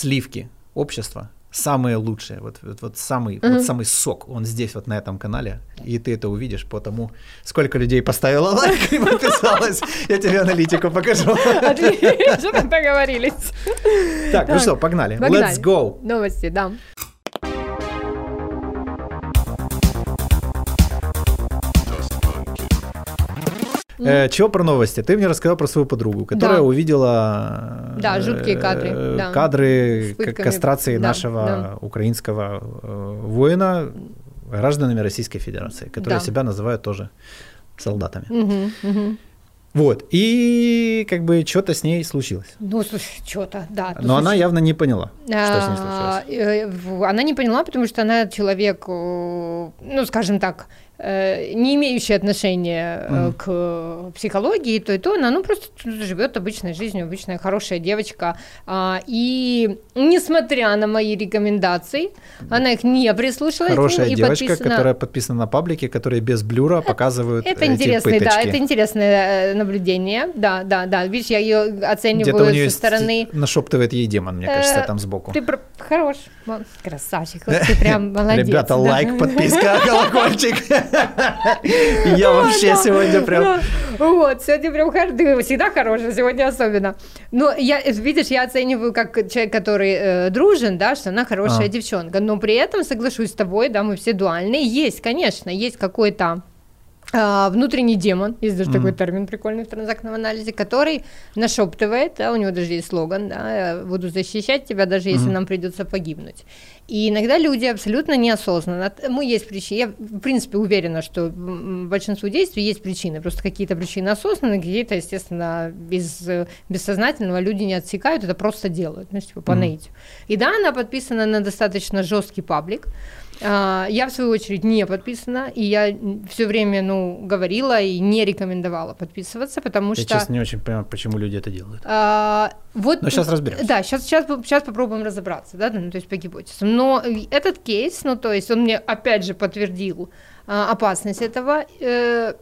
сливки общества, самые лучшие, вот, вот, вот самый, mm-hmm. вот самый сок, он здесь вот на этом канале, и ты это увидишь по тому, сколько людей поставило лайк и подписалось. Я тебе аналитику покажу. Отлично, договорились. Так, ну что, погнали. Let's go. Новости, да. Э, чего про новости? Ты мне рассказал про свою подругу, которая Да. увидела Да, э, жуткие кадры, э, да. кадры к- кастрации Да, нашего да. украинского э, воина гражданами Российской Федерации, которые Да. себя называют тоже солдатами. Мгм, мгм. Вот. И как бы что-то с ней случилось. Ну, что-то, да. Но она явно не поняла, что с ней А, случилось. э, Она не поняла, потому что она человек, ну, скажем так, не имеющий отношения э, Мгм. к психологии, и то и то, она ну, просто живет обычной жизнью, обычная хорошая девочка. А, И несмотря на мои рекомендации, она их не прислушалась. ним Хорошая и девочка, подписана- которая подписана на паблике, которые без блюра показывают Это эти интересный, да, это интересное э, наблюдение. Да, да, да. Видишь, я ее оцениваю нее со стороны. нашептывает ей демон, мне кажется, Э, там сбоку. Ты хорош, красавчик, ты прям молодец. Ребята, лайк, подписка, колокольчик. Я вообще сегодня прям... Да. Вот, сегодня прям. Ты всегда хорошая, сегодня особенно. Но я, видишь, я оцениваю как человек, который э, дружен, да, что она хорошая А. девчонка. Но при этом соглашусь с тобой, да, мы все дуальные. Есть, конечно, есть какой-то а, внутренний демон, есть даже такой термин прикольный в транзактном анализе, который нашептывает, да, у него даже есть слоган, да, «Я буду защищать тебя, даже если нам придется погибнуть. И иногда люди абсолютно неосознанно, мы есть причины, я в принципе уверена, что большинству действий есть причины, просто какие-то причины осознанные, какие-то, естественно, без, э, бессознательного люди не отсекают, это просто делают, ну, типа по наитию. И да, она подписана на достаточно жесткий паблик, Я, в свою очередь, не подписана, и я все время, ну, говорила и не рекомендовала подписываться, потому Я, что... честно, не очень понимаю, почему люди это делают. а, вот, Но щас разберёмся. Да, сейчас, сейчас, сейчас попробуем разобраться, да, ну, то есть по гипотезам. Но э, этот кейс, ну, то есть он мне опять же подтвердил а, опасность этого, э,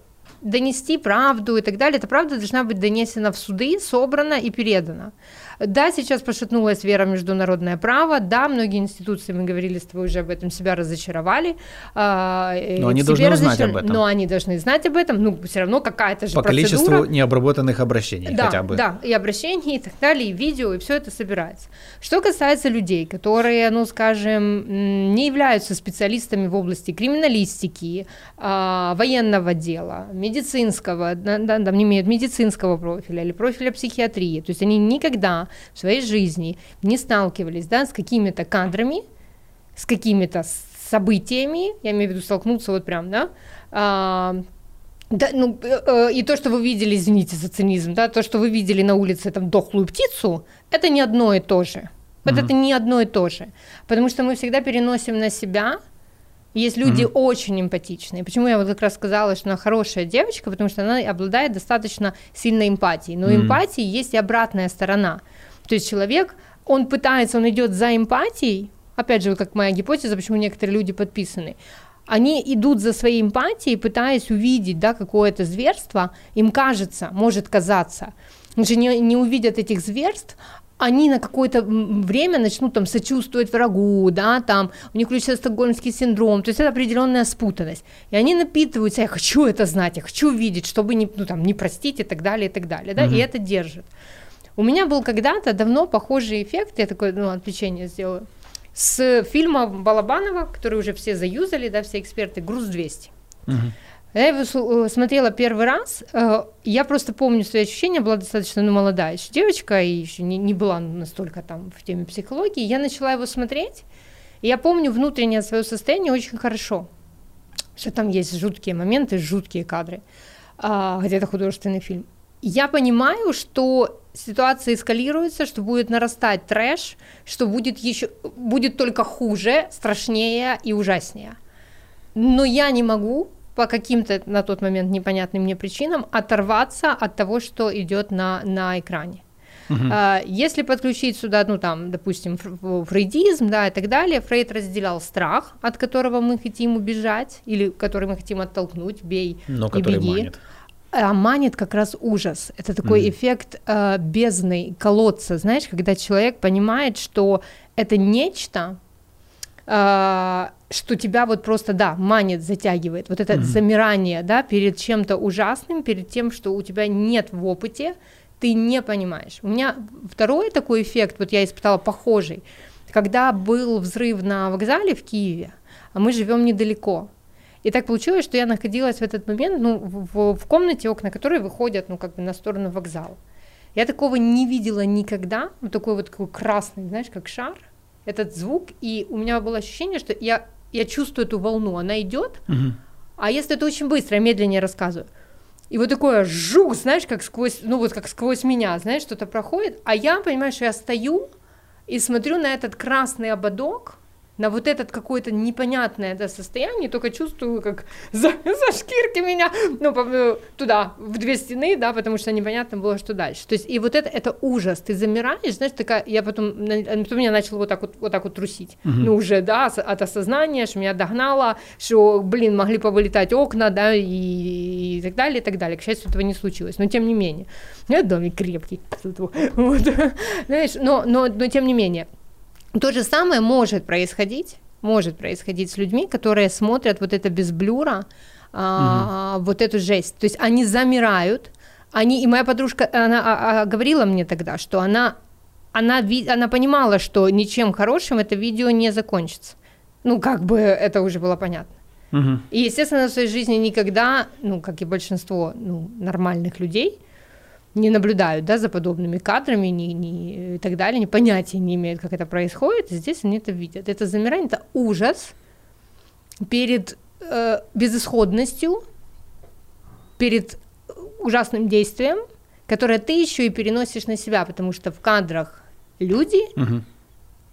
донести правду и так далее, эта правда должна быть донесена в суды, собрана и передана. Да, сейчас пошатнулась вера в международное право, да, многие институции, мы говорили с тобой уже об этом, себя разочаровали. а, э, Но они должны узнать разочаровали. об этом. Но они должны знать об этом, ну, все равно какая-то же По процедура. количеству необработанных обращений Да, хотя бы. да, и обращений, и так далее, и видео, и все это собирается. Что касается людей, которые, ну, скажем, не являются специалистами в области криминалистики, а, военного дела, медицинского, да, да, там не имеют медицинского профиля или профиля психиатрии, то есть они никогда в своей жизни не сталкивались, да, с какими-то кадрами, с какими-то событиями, я имею в виду столкнуться вот прям, да, а, да, ну, э, э, и то, что вы видели, извините за цинизм, да, то, что вы видели на улице там дохлую птицу, это не одно и то же. Вот это не одно и то же. Потому что мы всегда переносим на себя. Есть люди очень эмпатичные. Почему я вот как раз сказала, что она хорошая девочка, потому что она обладает достаточно сильной эмпатией. Но Мгм. эмпатии есть и обратная сторона. То есть человек, он пытается, он идет за эмпатией, опять же, как моя гипотеза, почему некоторые люди подписаны, они идут за своей эмпатией, пытаясь увидеть да, какое-то зверство, им кажется, может казаться, они же не, не увидят этих зверств, они на какое-то время начнут там сочувствовать врагу, да, там у них включится стокгольмский синдром, то есть это определенная спутанность. И они напитываются, я хочу это знать, я хочу видеть, чтобы не, ну, там, не простить и так далее, и так далее, да, и это держит. У меня был когда-то давно похожий эффект, я такое, ну, отвлечение сделаю, с фильма Балабанова, который уже все заюзали, да, все эксперты, «Груз-200». Мгм. Я его э, смотрела первый раз, э, я просто помню свои ощущения, была достаточно ну, молодая еще девочка, и еще не, не была настолько там в теме психологии. Я начала его смотреть, и я помню внутреннее свое состояние очень хорошо, что там есть жуткие моменты, жуткие кадры, а, хотя это художественный фильм. Я понимаю, что ситуация эскалируется, что будет нарастать трэш, что будет еще будет только хуже, страшнее и ужаснее. Но я не могу по каким-то на тот момент непонятным мне причинам оторваться от того, что идет на, на экране. А, Если подключить сюда, ну там, допустим, фр- фрейдизм, да, и так далее, Фрейд разделял страх, от которого мы хотим убежать, или который мы хотим оттолкнуть, бей Но и который беги. манит. А манит как раз ужас. Это такой mm. эффект э, бездны, колодца, знаешь, когда человек понимает, что это нечто, э, что тебя вот просто, да, манит, затягивает. Вот это mm. замирание, да, перед чем-то ужасным, перед тем, что у тебя нет в опыте, ты не понимаешь. У меня второй такой эффект, вот я испытала похожий, когда был взрыв на вокзале в Киеве, а мы живем недалеко. И так получилось, что я находилась в этот момент ну, в, в комнате, окна которой выходят ну, как бы на сторону вокзала. Я такого не видела никогда, вот такой вот такой красный, знаешь, как шар, этот звук, и у меня было ощущение, что я, я чувствую эту волну, она идет, угу. а если это очень быстро, я медленнее рассказываю, и вот такое жук, знаешь, как сквозь, ну вот как сквозь меня, знаешь, что-то проходит, а я понимаю, что я стою и смотрю на этот красный ободок, на вот этот какое-то непонятное да, состояние, только чувствую, как за, за шкирки меня, ну, по, туда, в две стены, да, потому что непонятно было, что дальше. То есть, и вот это, это ужас, ты замираешь, знаешь, такая, я потом, потом меня начал вот так вот, вот так вот трусить, угу. ну, уже, да, от осознания, что меня догнало, что, блин, могли повылетать окна, да, и, и так далее, и так далее. К счастью, этого не случилось, но тем не менее. Я домик крепкий, вот, знаешь, но, но, но тем не менее, то же самое может происходить, может происходить с людьми, которые смотрят вот это без блюра, а, угу. вот эту жесть. То есть они замирают, они, и моя подружка, она а, а, говорила мне тогда, что она, она, она понимала, что ничем хорошим это видео не закончится. Ну, как бы это уже было понятно. Угу. И, естественно, в своей жизни никогда, ну, как и большинство ну, нормальных людей, не наблюдают да, за подобными кадрами ни, ни, и так далее, они понятия не имеют, как это происходит, и здесь они это видят. Это замирание, это ужас перед э, безысходностью, перед ужасным действием, которое ты еще и переносишь на себя, потому что в кадрах люди угу.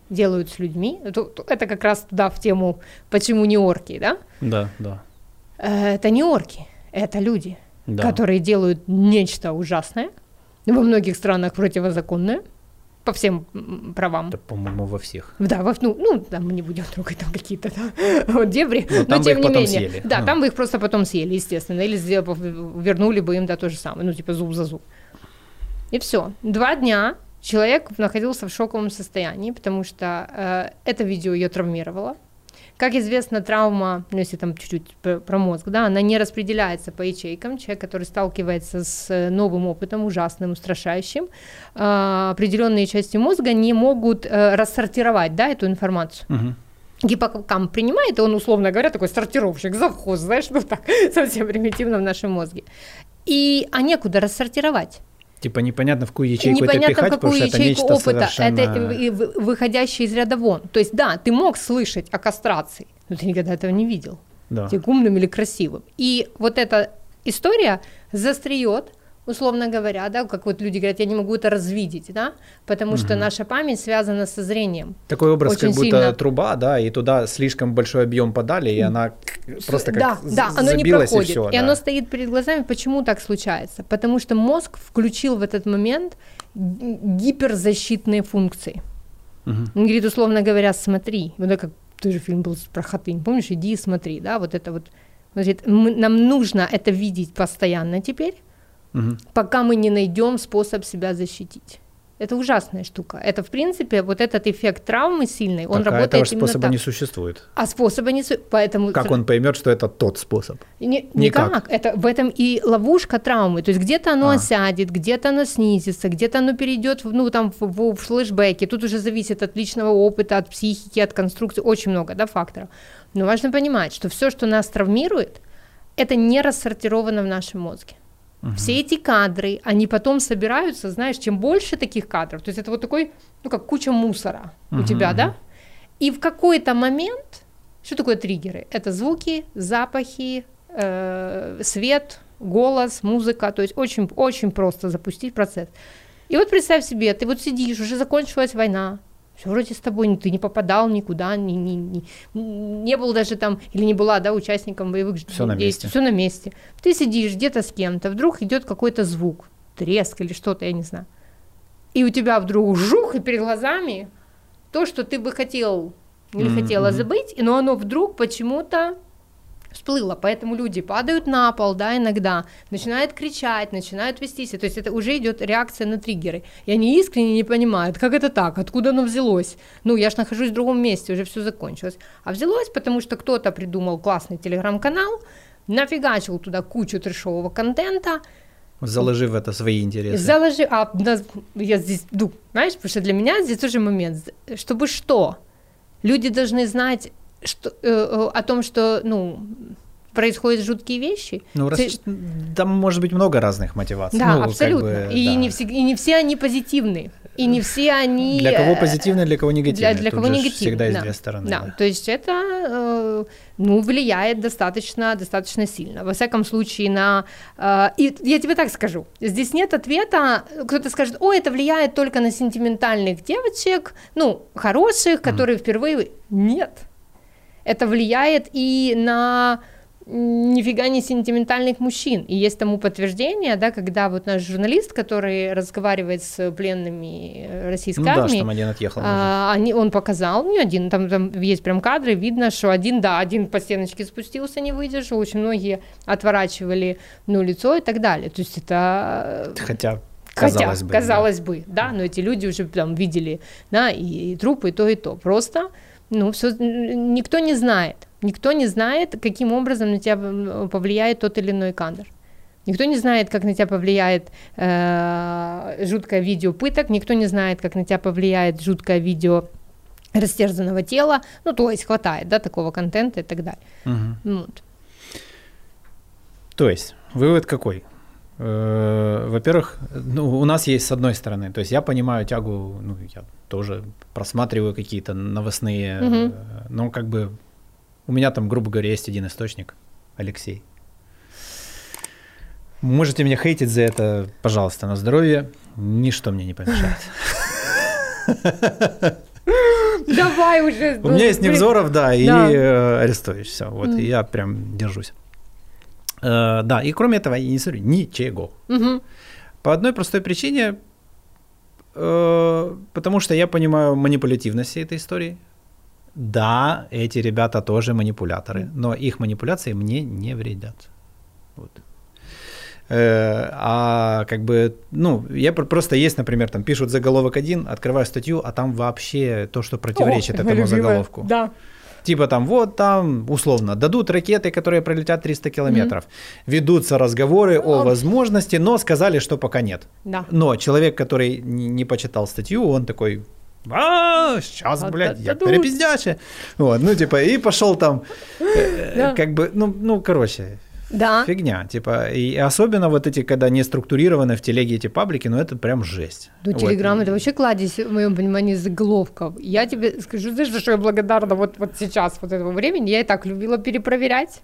делают с людьми. Это, это как раз туда в тему, почему не орки, да? Да, да. Э, это не орки, это люди да. которые делают нечто ужасное, во многих странах противозаконное, по всем правам. Да, по-моему, во всех. Да, во, ну, ну, там мы не будем трогать там какие-то да, вот, дебри, но, но тем не менее. Съели. Да, а. там вы их просто потом съели, естественно, или вернули бы им да то же самое, ну типа зуб за зуб. И все. Два дня человек находился в шоковом состоянии, потому что э, это видео ее травмировало. Как известно, травма, ну, если там чуть-чуть про мозг, да, она не распределяется по ячейкам. Человек, который сталкивается с э, новым опытом, ужасным, устрашающим, э, определенные части мозга не могут э, рассортировать, да, эту информацию. Угу гиппокамп принимает, и он, условно говоря, такой сортировщик, завхоз, знаешь, ну так, совсем примитивно в нашем мозге. И а некуда рассортировать. Типа непонятно, в какую ячейку непонятно, это пихать, какую потому ячейку что это опыта, совершенно... это выходящее из ряда вон. То есть, да, ты мог слышать о кастрации, но ты никогда этого не видел. Да. Тем умным или красивым. И вот эта история застреет условно говоря, да, как вот люди говорят, я не могу это развидеть, да, потому угу. что наша память связана со зрением. Такой образ, Очень как будто сильно. труба, да, и туда слишком большой объем подали, и она просто как да, да, оно не проходит, и, все, и да. оно стоит перед глазами. Почему так случается? Потому что мозг включил в этот момент гиперзащитные функции. Угу. Он говорит, условно говоря, смотри, вот как тоже фильм был про Хатынь, помнишь, иди и смотри, да, вот это вот. Он говорит, мы, нам нужно это видеть постоянно теперь, угу. пока мы не найдем способ себя защитить. Это ужасная штука. Это, в принципе, вот этот эффект травмы сильный, он так, работает а этого именно способа так. не существует. А способа не существует. Поэтому... Как он поймет, что это тот способ? Не, никак. никак. Это, в этом и ловушка травмы. То есть где-то оно а. осядет, где-то оно снизится, где-то оно перейдет ну, там, в, в, в флешбеки. Тут уже зависит от личного опыта, от психики, от конструкции. Очень много да, факторов. Но важно понимать, что все, что нас травмирует, это не рассортировано в нашем мозге. Угу. Все эти кадры, они потом собираются, знаешь, чем больше таких кадров, то есть это вот такой, ну как куча мусора угу. у тебя, да? И в какой-то момент, что такое триггеры? Это звуки, запахи, э, свет, голос, музыка, то есть очень, очень просто запустить процесс. И вот представь себе, ты вот сидишь, уже закончилась война, все вроде с тобой, ты не попадал никуда, не, не, не, не был даже там, или не была, да, участником боевых все действий, все на месте. Ты сидишь где-то с кем-то, вдруг идет какой-то звук, треск или что-то, я не знаю. И у тебя вдруг жух, и перед глазами то, что ты бы хотел или mm-hmm. хотела забыть, но оно вдруг почему-то всплыло, поэтому люди падают на пол, да, иногда, начинают кричать, начинают вести себя, то есть это уже идет реакция на триггеры, и они искренне не понимают, как это так, откуда оно взялось, ну, я ж нахожусь в другом месте, уже все закончилось, а взялось, потому что кто-то придумал классный телеграм-канал, нафигачил туда кучу трешового контента, Заложив это свои интересы. Заложи, а я здесь, ну, знаешь, потому что для меня здесь тоже момент, чтобы что? Люди должны знать что, э, э, о том, что, ну, происходят жуткие вещи. Ну, раз, Ты... там может быть много разных мотиваций. Да, ну, абсолютно. Как бы, и, да. не все, и не все они позитивные. И не все они... Для кого позитивно, для кого негативно. Для, для кого негативно, всегда есть да. две стороны. Да. да, то есть это, э, ну, влияет достаточно, достаточно сильно. Во всяком случае, на... Э, и я тебе так скажу, здесь нет ответа, кто-то скажет, о, это влияет только на сентиментальных девочек, ну, хороших, которые mm. впервые... Нет. Это влияет и на нифига не сентиментальных мужчин. И есть тому подтверждение, да, когда вот наш журналист, который разговаривает с пленными российской ну, армии, да, что один отъехал. А, они, он показал, не один, там, там есть прям кадры, видно, что один, да, один по стеночке спустился, не выдержал, очень многие отворачивали, ну, лицо и так далее. То есть это... Хотя Казалось бы. Казалось да. бы, да, но эти люди уже там видели, да, и, и трупы, и то, и то. Просто, ну, все, никто не знает. Никто не знает, каким образом на тебя повлияет тот или иной кадр. Никто не знает, как на тебя повлияет э, жуткое видео пыток, никто не знает, как на тебя повлияет жуткое видео растерзанного тела. Ну, то есть хватает, да, такого контента и так далее. Угу. Вот. То есть, вывод какой? Э, во-первых, ну, у нас есть с одной стороны, то есть я понимаю тягу, ну, я тоже просматриваю какие-то новостные, угу. но как бы у меня там, грубо говоря, есть один источник, Алексей. Можете меня хейтить за это, пожалуйста, на здоровье. Ничто мне не помешает. Давай уже. У меня есть Невзоров, да, и э, Арестович. Все, вот, и я прям держусь. Э, да, и кроме этого я не смотрю ничего. По одной простой причине, э, потому что я понимаю манипулятивность всей этой истории. Да, эти ребята тоже манипуляторы, но их манипуляции мне не вредят. Вот. Э, а как бы, ну, я просто есть, например, там пишут заголовок один, открываю статью, а там вообще то, что противоречит О, этому любимая. заголовку. Да. Типа там, вот там, условно, дадут ракеты, которые пролетят 300 километров. Mm-hmm. Ведутся разговоры о возможности, но сказали, что пока нет. Да. Но человек, который не, почитал статью, он такой, а, сейчас, блядь, я перепиздяче. Вот, ну, типа, и пошел там, э, как бы, ну, ну, короче, да. Фигня, типа, и особенно вот эти, когда не структурированы в телеге эти паблики, ну это прям жесть. Ну, вот. Телеграм это вообще кладезь, в моем понимании, заголовков. Я тебе скажу, знаешь, за что я благодарна вот, вот сейчас, вот этого времени, я и так любила перепроверять.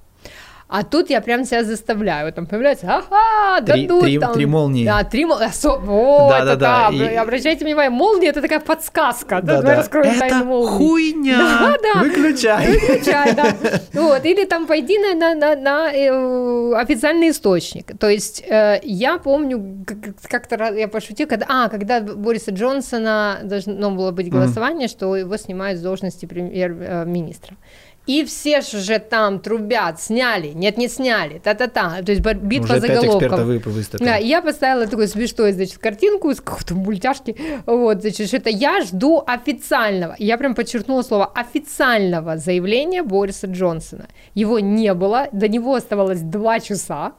А тут я прям себя заставляю. Там появляется, ага, три, дадут три, там. Три молнии. Да, три молнии. О, да, это да, да. И... Обращайте внимание, молния это такая подсказка. Да, да. раскроем это хуйня. Да, да. Выключай. Выключай, да. Вот. Или там пойди на, на, на, на э, официальный источник. То есть э, я помню, как-то я пошутила, когда, а, когда Бориса Джонсона должно было быть голосование, mm. что его снимают с должности премьер-министра. И все же уже там трубят, сняли, нет, не сняли, та-та-та. То есть битва Уже заголовков. Вы. Да, я поставила такую смешную, значит, картинку из какой-то мультяшки. Вот, значит, что это я жду официального. Я прям подчеркнула слово официального заявления Бориса Джонсона. Его не было, до него оставалось два часа.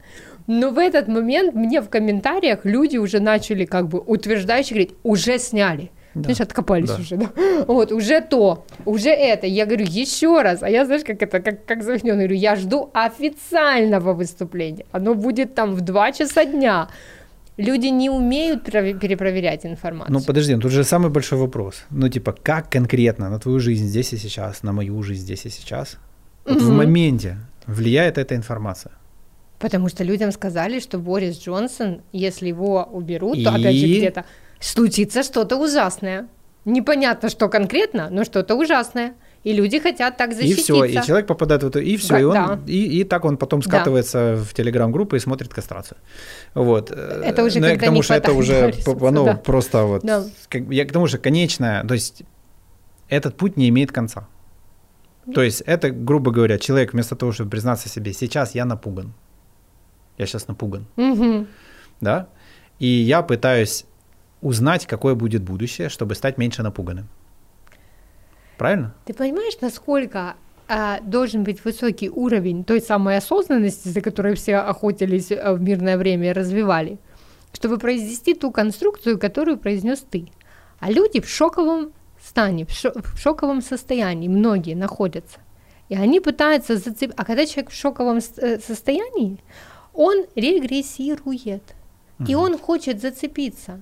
Но в этот момент мне в комментариях люди уже начали как бы утверждающе говорить, уже сняли. Да. Знаешь, откопались да. уже, да. Вот, уже то, уже это. Я говорю, еще раз. А я, знаешь, как это, как, как заведенный, говорю, я жду официального выступления. Оно будет там в 2 часа дня. Люди не умеют перепроверять информацию. Ну, подожди, ну, тут же самый большой вопрос. Ну, типа, как конкретно на твою жизнь здесь и сейчас, на мою жизнь здесь и сейчас, вот угу. в моменте влияет эта информация? Потому что людям сказали, что Борис Джонсон, если его уберут, и... то опять же где-то случится что-то ужасное. Непонятно, что конкретно, но что-то ужасное. И люди хотят так защититься. И все, и человек попадает в это, и все, да, и, он, да. и, и так он потом скатывается да. в телеграм-группы и смотрит кастрацию. Вот. Это уже Но когда к тому, что это уже, ну, да. просто вот, да. я к тому, что конечное, то есть этот путь не имеет конца. То есть это, грубо говоря, человек вместо того, чтобы признаться себе, сейчас я напуган, я сейчас напуган, Мгм. да, и я пытаюсь узнать, какое будет будущее, чтобы стать меньше напуганным. Правильно? Ты понимаешь, насколько а, должен быть высокий уровень той самой осознанности, за которой все охотились а, в мирное время и развивали, чтобы произвести ту конструкцию, которую произнес ты. А люди в шоковом стане, в, шо- в шоковом состоянии, многие находятся. И они пытаются зацепить. А когда человек в шоковом э, состоянии, он регрессирует. И он хочет зацепиться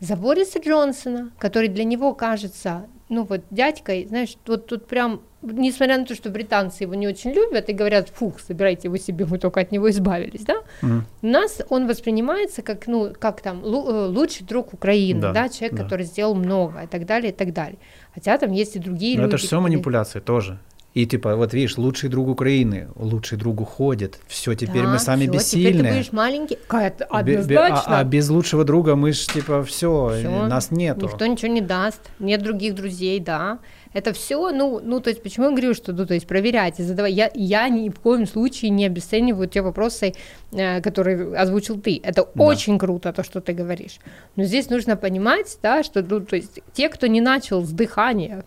за Бориса Джонсона, который для него кажется, ну вот дядькой, знаешь, вот тут прям, несмотря на то, что британцы его не очень любят и говорят, фух, собирайте его себе, мы только от него избавились, да, Мгм. у нас он воспринимается как, ну, как там, э, лучший друг Украины, Да, да, человек, да. который сделал много и так далее, и так далее. Хотя там есть и другие Но люди. это же все которые- манипуляции тоже. И типа, вот видишь, лучший друг Украины, лучший друг уходит, все, теперь Да, мы сами всё, Теперь ты бессильны. будешь маленький. Однозначно. а, а без лучшего друга мы ж типа все, нас нету. Никто ничего не даст, нет других друзей, да. Это все, ну, ну, то есть, почему я говорю, что, ну, то есть, проверяйте, задавай. Я, я ни в коем случае не обесцениваю те вопросы, э, которые озвучил ты. Это Да. очень круто, то, что ты говоришь. Но здесь нужно понимать, да, что, ну, то есть, те, кто не начал с дыхания,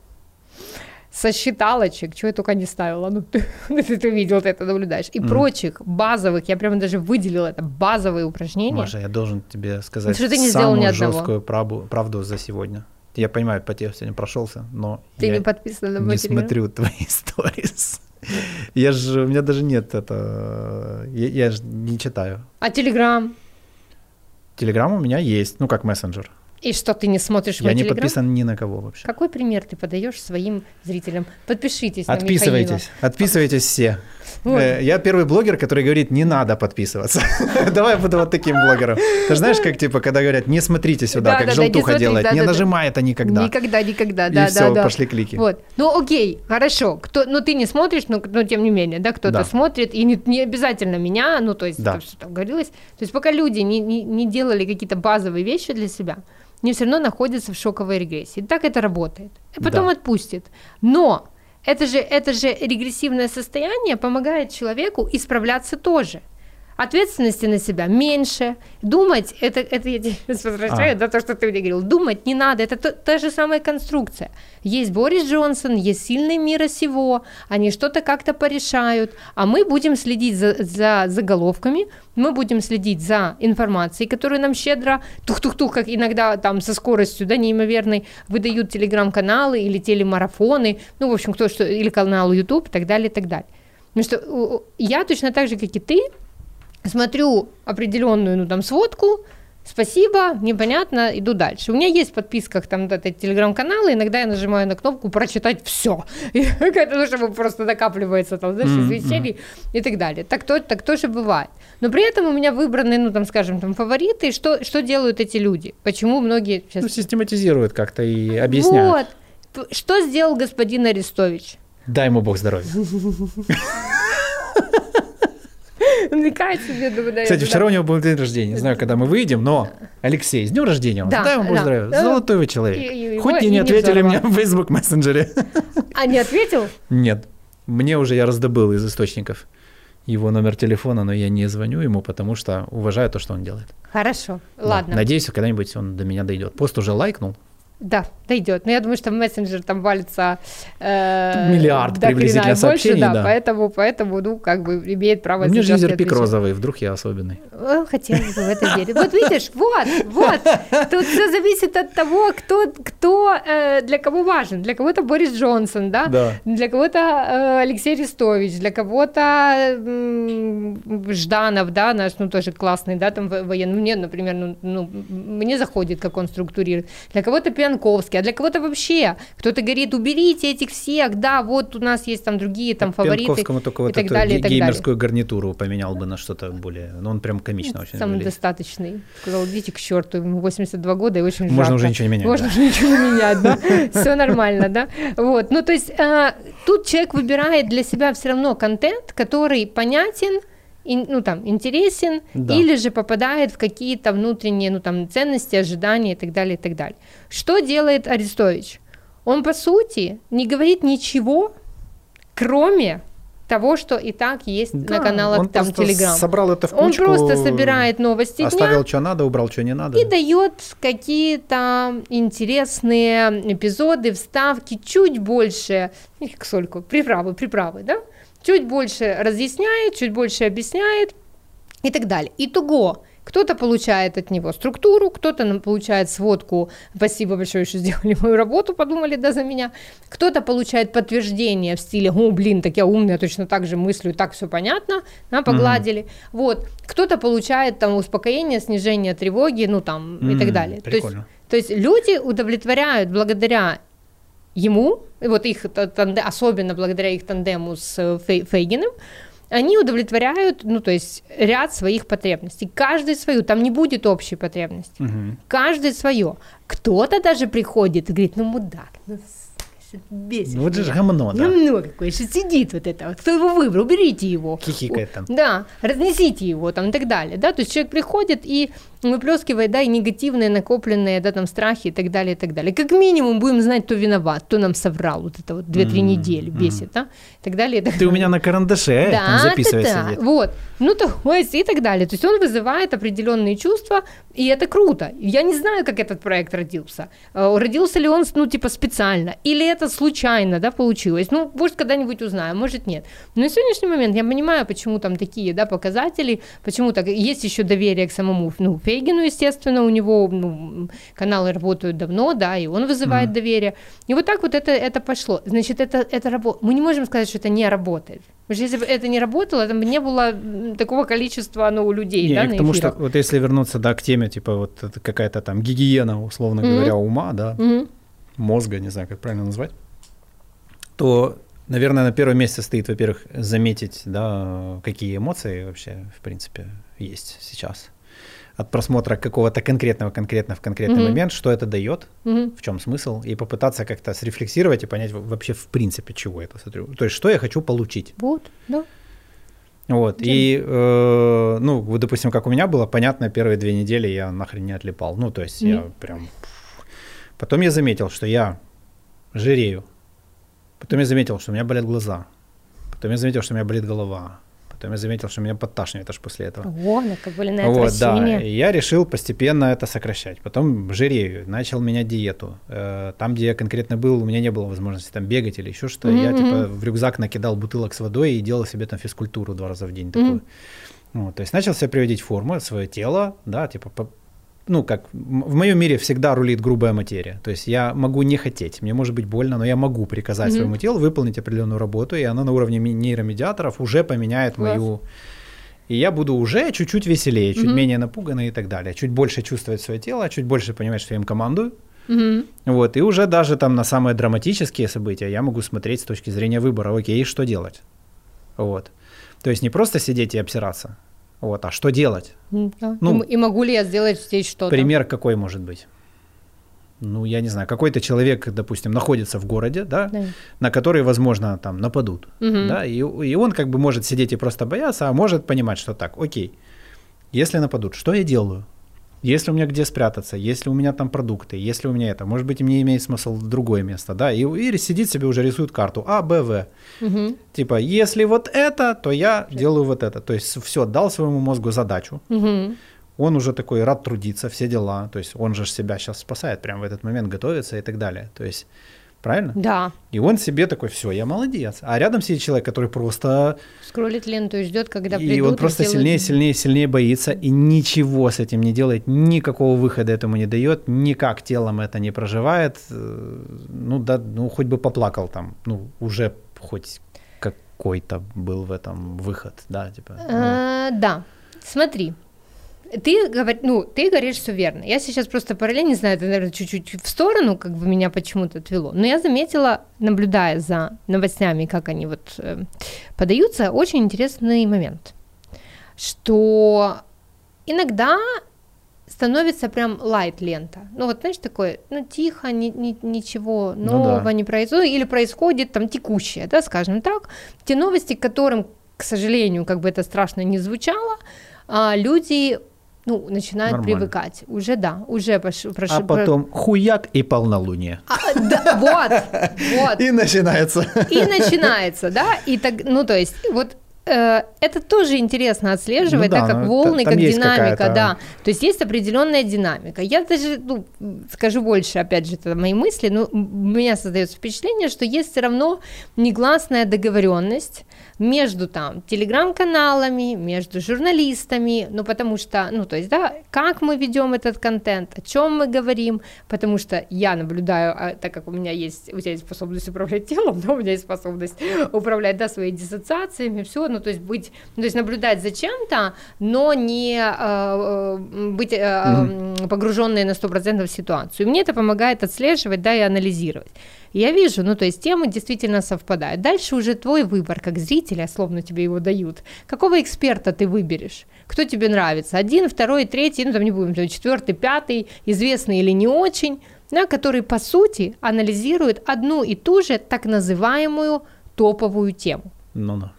со считалочек, чего я только не ставила, ну, ты, ты, ты видел, ты это наблюдаешь, и прочих базовых, я прямо даже выделила это, базовые упражнения. Маша, я должен тебе сказать Что ты не самую ни одного. жесткую правду, правду за сегодня. Я понимаю, по тебе сегодня прошелся, но Ты я не подписан на не смотрю твои сторис. Я же, у меня даже нет это, я, я же не читаю. А Телеграм? Телеграм у меня есть, ну как мессенджер. И что, ты не смотришь Я не Телеграм? подписан ни на кого вообще. Какой пример ты подаешь своим зрителям? Подпишитесь на Отписывайтесь, отписывайтесь все. Вот. Э, Я первый блогер, который говорит, не надо подписываться. Давай я буду вот таким блогером. Ты знаешь, как типа, когда говорят, не смотрите сюда, Да, как желтуха делает, не нажимай это никогда. Никогда, никогда, да, все, да, да. пошли клики. Вот. Ну окей, хорошо. Кто, ну ты не смотришь, но, но тем не менее, да, кто-то смотрит, и не, не обязательно меня, ну то есть, Да. что там говорилось. То есть пока люди не, не, не делали какие-то базовые вещи для себя, они все равно находятся в шоковой регрессии. Так это работает. И потом Да. отпустит. Но это же, это же регрессивное состояние помогает человеку исправляться тоже. Ответственности на себя меньше. Думать, это, это я тебе возвращаю, А. да, то, что ты мне говорил. Думать не надо, это то- та же самая конструкция. Есть Борис Джонсон, есть сильный мира сего, они что-то как-то порешают, а мы будем следить за, за заголовками, мы будем следить за информацией, которую нам щедро, тух-тух-тух, как иногда там со скоростью, да, неимоверной, выдают телеграм-каналы или телемарафоны, ну, в общем, кто что, или канал YouTube и так далее, и так далее. Потому что у- у- я точно так же, как и ты, смотрю определенную, ну, там, сводку, спасибо, непонятно, иду дальше. У меня есть в подписках там вот этот телеграм-канал, и иногда я нажимаю на кнопку «Прочитать все», ну, чтобы просто накапливается там, знаешь, извещений и так далее. Так, то, так тоже бывает. Но при этом у меня выбраны, ну, там, скажем, там, фавориты, что, что делают эти люди, почему многие сейчас... Ну, систематизируют как-то и объясняют. Вот, что сделал господин Арестович? Дай ему бог здоровья. Себе, думаю, да, Кстати, вчера у него был день рождения. Не знаю, когда мы выйдем, но Алексей, с днем рождения вам. Да, Дай ему да. Золотой вы человек. Хоть и не ответили мне в Facebook мессенджере. А не ответил? Нет. Мне уже я раздобыл из источников его номер телефона, но я не звоню ему, потому что уважаю то, что он делает. Хорошо, Да. ладно. Надеюсь, когда-нибудь он до меня дойдет. Пост уже лайкнул. Да, дойдет. Но я думаю, что в мессенджер там валится э, Миллиард до приблизительно больше, сообщений, да, да. Поэтому, поэтому, ну, как бы имеет право У меня же отвечать. розовый, вдруг я особенный. Э, Хотелось бы в это верить. Вот видишь, вот, вот. Тут все зависит от того, кто, кто э, для кого важен. Для кого-то Борис Джонсон, да? Да. Для кого-то э, Алексей Арестович, для кого-то м, Жданов, да, наш, ну, тоже классный, да, там во- военный. Мне, например, ну, ну, мне заходит, как он структурирует. Для кого-то Пьянковский, а для кого-то вообще. Кто-то говорит, уберите этих всех, да, вот у нас есть там другие там фавориты Пьянковскому только вот эту далее, и ге- так далее. геймерскую гарнитуру поменял бы на что-то более... Ну, он прям комично очень выглядит. Самодостаточный. Сказал, идите к черту, ему 82 года и очень Можно жарко. уже ничего не менять, Можно да. уже ничего не менять, да. Все нормально, да. Вот. Ну, то есть а, тут человек выбирает для себя все равно контент, который понятен, ну, там, интересен, Да. или же попадает в какие-то внутренние, ну, там, ценности, ожидания и так далее, и так далее. Что делает Арестович? Он, по сути, не говорит ничего, кроме того, что и так есть Да, на каналах он там Телеграм. собрал это в Он кучку, просто собирает новости Оставил, дня что надо, убрал, что не надо. и дает какие-то интересные эпизоды, вставки, чуть больше, их сколько, приправы, приправы, да? Чуть больше разъясняет, чуть больше объясняет и так далее. Итого, кто-то получает от него структуру, кто-то нам получает сводку, спасибо большое, что сделали мою работу, подумали, да, за меня, кто-то получает подтверждение в стиле, о, блин, так я умная, точно так же мыслю, так все понятно, да, погладили, вот, кто-то получает там успокоение, снижение тревоги, ну там и так далее. То есть, прикольно. то есть люди удовлетворяют благодаря ему, вот их особенно благодаря их тандему с э, Фей- Фейгиным, они удовлетворяют, ну, то есть ряд своих потребностей. Каждый свою, там не будет общей потребности. Мгм. Каждый свое. Кто-то даже приходит и говорит, ну, мудак, ну, бесишь Ну, вот же гомно, да. Гомно какое, что сидит вот это вот. Кто его выбрал? Уберите его. Хихикает там. Да, разнесите его там и так далее, да, то есть человек приходит и выплескивает, да, и негативные накопленные, да, там, страхи и так далее, и так далее. Как минимум будем знать, кто виноват, кто нам соврал вот это вот 2-3 М, недели бесит, да, и так далее, и так Ты у меня на карандаше э, там да, записывай да, да. Вот. Ну, то есть и так далее. То есть он вызывает определенные чувства, и это круто. Я не знаю, как этот проект родился. Э, Родился ли он, ну, типа, специально, или это случайно, да, получилось. Ну, может, когда-нибудь узнаем, может, нет. Но на сегодняшний момент я понимаю, почему там такие, да, показатели, почему так. Есть еще доверие к самому, ну, Фейгину, естественно, у него, ну, каналы работают давно, да, и он вызывает Мгм. доверие. И вот так вот это, это пошло. Значит, это, это работает. Мы не можем сказать, что это не работает. Потому что если бы это не работало, там бы не было такого количества ну, людей, Не, да, на к тому, что эфирах. вот если вернуться, да, к теме, типа вот это какая-то там гигиена, условно Мгм. говоря, ума, да, Мгм. Мозга, не знаю, как правильно назвать, то, наверное, на первом месте стоит, во-первых, заметить, да, какие эмоции вообще, в принципе, есть сейчас от просмотра какого-то конкретного конкретно в конкретный Мгм. момент, что это дает, Мгм. в чем смысл, и попытаться как-то срефлексировать и понять во- вообще в принципе, чего это смотрю. То есть, что я хочу получить. Вот, да. Вот. Дело. И, э, ну, вот, допустим, как у меня было, понятно, первые две недели я нахрен не отлипал. Ну, то есть я Мгм. прям... Потом я заметил, что я жирею. Потом я заметил, что у меня болят глаза. Потом я заметил, что у меня болит голова. Потом я заметил, что меня подташнивает аж после этого. О, накопленное Вот, да. И я решил постепенно это сокращать. Потом жирею, начал менять диету. Э, Там, где я конкретно был, у меня не было возможности там бегать или еще что. Я Мгм, типа в рюкзак накидал бутылок с водой и делал себе там физкультуру два раза в день такую. Вот, то есть начал себя приводить в форму, свое тело, да, типа, ну, как в моем мире всегда рулит грубая материя. То есть я могу не хотеть, мне может быть больно, но я могу приказать Мгм. своему телу выполнить определенную работу, и она на уровне нейромедиаторов уже поменяет Класс. мою и я буду уже чуть-чуть веселее, чуть Мгм. менее напуганный и так далее. Чуть больше чувствовать свое тело, чуть больше понимать, что я им командую. Мгм. Вот, и уже даже там на самые драматические события я могу смотреть с точки зрения выбора, окей, что делать. Вот. То есть не просто сидеть и обсираться, вот, а что делать? Да. Ну, и, и могу ли я сделать здесь что-то? Пример какой может быть? Ну, я не знаю, какой-то человек, допустим, находится в городе, да, Да. на который, возможно, там нападут, Мгм. да, и, и он как бы может сидеть и просто бояться, а может понимать, что так, окей, если нападут, что я делаю? Если у меня где спрятаться, если у меня там продукты, если у меня это, может быть, мне имеет смысл в другое место, да, и, и сидит себе уже рисует карту А, Б, В. Мгм. Типа, если вот это, то я делаю вот это. То есть все, дал своему мозгу задачу, Мгм. он уже такой рад трудиться, все дела, то есть он же себя сейчас спасает, прямо в этот момент готовится и так далее. То есть, правильно? Да. И он себе такой, все, я молодец. А рядом сидит человек, который просто... Скроллит ленту и ждет, когда и придут. он просто сделают- сильнее, сильнее, сильнее боится и ничего с этим не делает, никакого выхода этому не дает, никак телом это не проживает. Э, Ну да, ну хоть бы поплакал там, ну уже хоть какой-то был в этом выход, да, типа. ну. А, да. Смотри. Ты, говор... ну, ты говоришь все верно. Я сейчас просто параллельно, не знаю, это, наверное, чуть-чуть в сторону, как бы меня почему-то отвело. Но я заметила, наблюдая за новостями, как они вот э, подаются, очень интересный момент, что иногда становится прям лайт лента. Ну вот знаешь такое, ну тихо, ни- ни- ничего Ну нового да. не происходит, или происходит там текущее, да, скажем так, те новости, к которым, к сожалению, как бы это страшно не звучало, а, люди ну, начинают Нормально. привыкать. Уже да, уже пош, прош- А про- потом хуяк и полнолуние. а, да, вот, вот. И начинается. И начинается, да, и так, ну, то есть, вот Э, это тоже интересно отслеживать, ну, да, так как волны, как динамика, да. То есть есть определенная динамика. Я даже, ну, скажу больше, опять же, это мои мысли, но у меня создается впечатление, что есть все равно негласная договоренность между там телеграм-каналами, между журналистами, ну потому что, ну то есть, да, как мы ведем этот контент, о чем мы говорим, потому что я наблюдаю, а, так как у меня есть, у тебя есть способность управлять телом, да, у меня есть способность управлять, да, своими диссоциациями, все, ну то есть быть, ну, то есть наблюдать за чем-то, но не э, быть э, mm-hmm. погруженной на 100% в ситуацию. И мне это помогает отслеживать, да, и анализировать. Я вижу, ну то есть темы действительно совпадают. Дальше уже твой выбор как зрителя, словно тебе его дают. Какого эксперта ты выберешь? Кто тебе нравится? Один, второй, третий, ну там не будем, четвертый, пятый, известный или не очень, да, который по сути анализирует одну и ту же так называемую топовую тему. Ну да.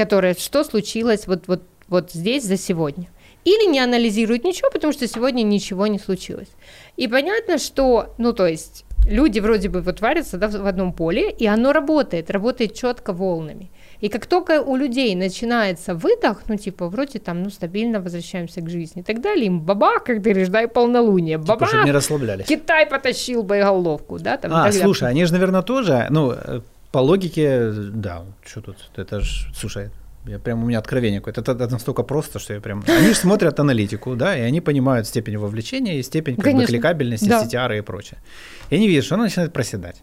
Которая, что случилось вот, вот, вот здесь за сегодня. Или не анализирует ничего, потому что сегодня ничего не случилось. И понятно, что, ну то есть люди вроде бы вот варятся да, в одном поле, и оно работает, работает четко волнами. И как только у людей начинается выдох, ну, типа, вроде там, ну, стабильно возвращаемся к жизни и так далее, им бабах, как ты дай полнолуние, типа, бабах, чтобы не расслаблялись. Китай потащил боеголовку, да, там. А, слушай, они же, наверное, тоже, ну, э, по логике, да, что тут, это же, слушай, я прям у меня откровение какое-то. Это, это настолько просто, что я прям. Они же смотрят аналитику, да, и они понимают степень вовлечения и степень как бы, кликабельности, да. CTR и прочее. И они видят, что она начинает проседать.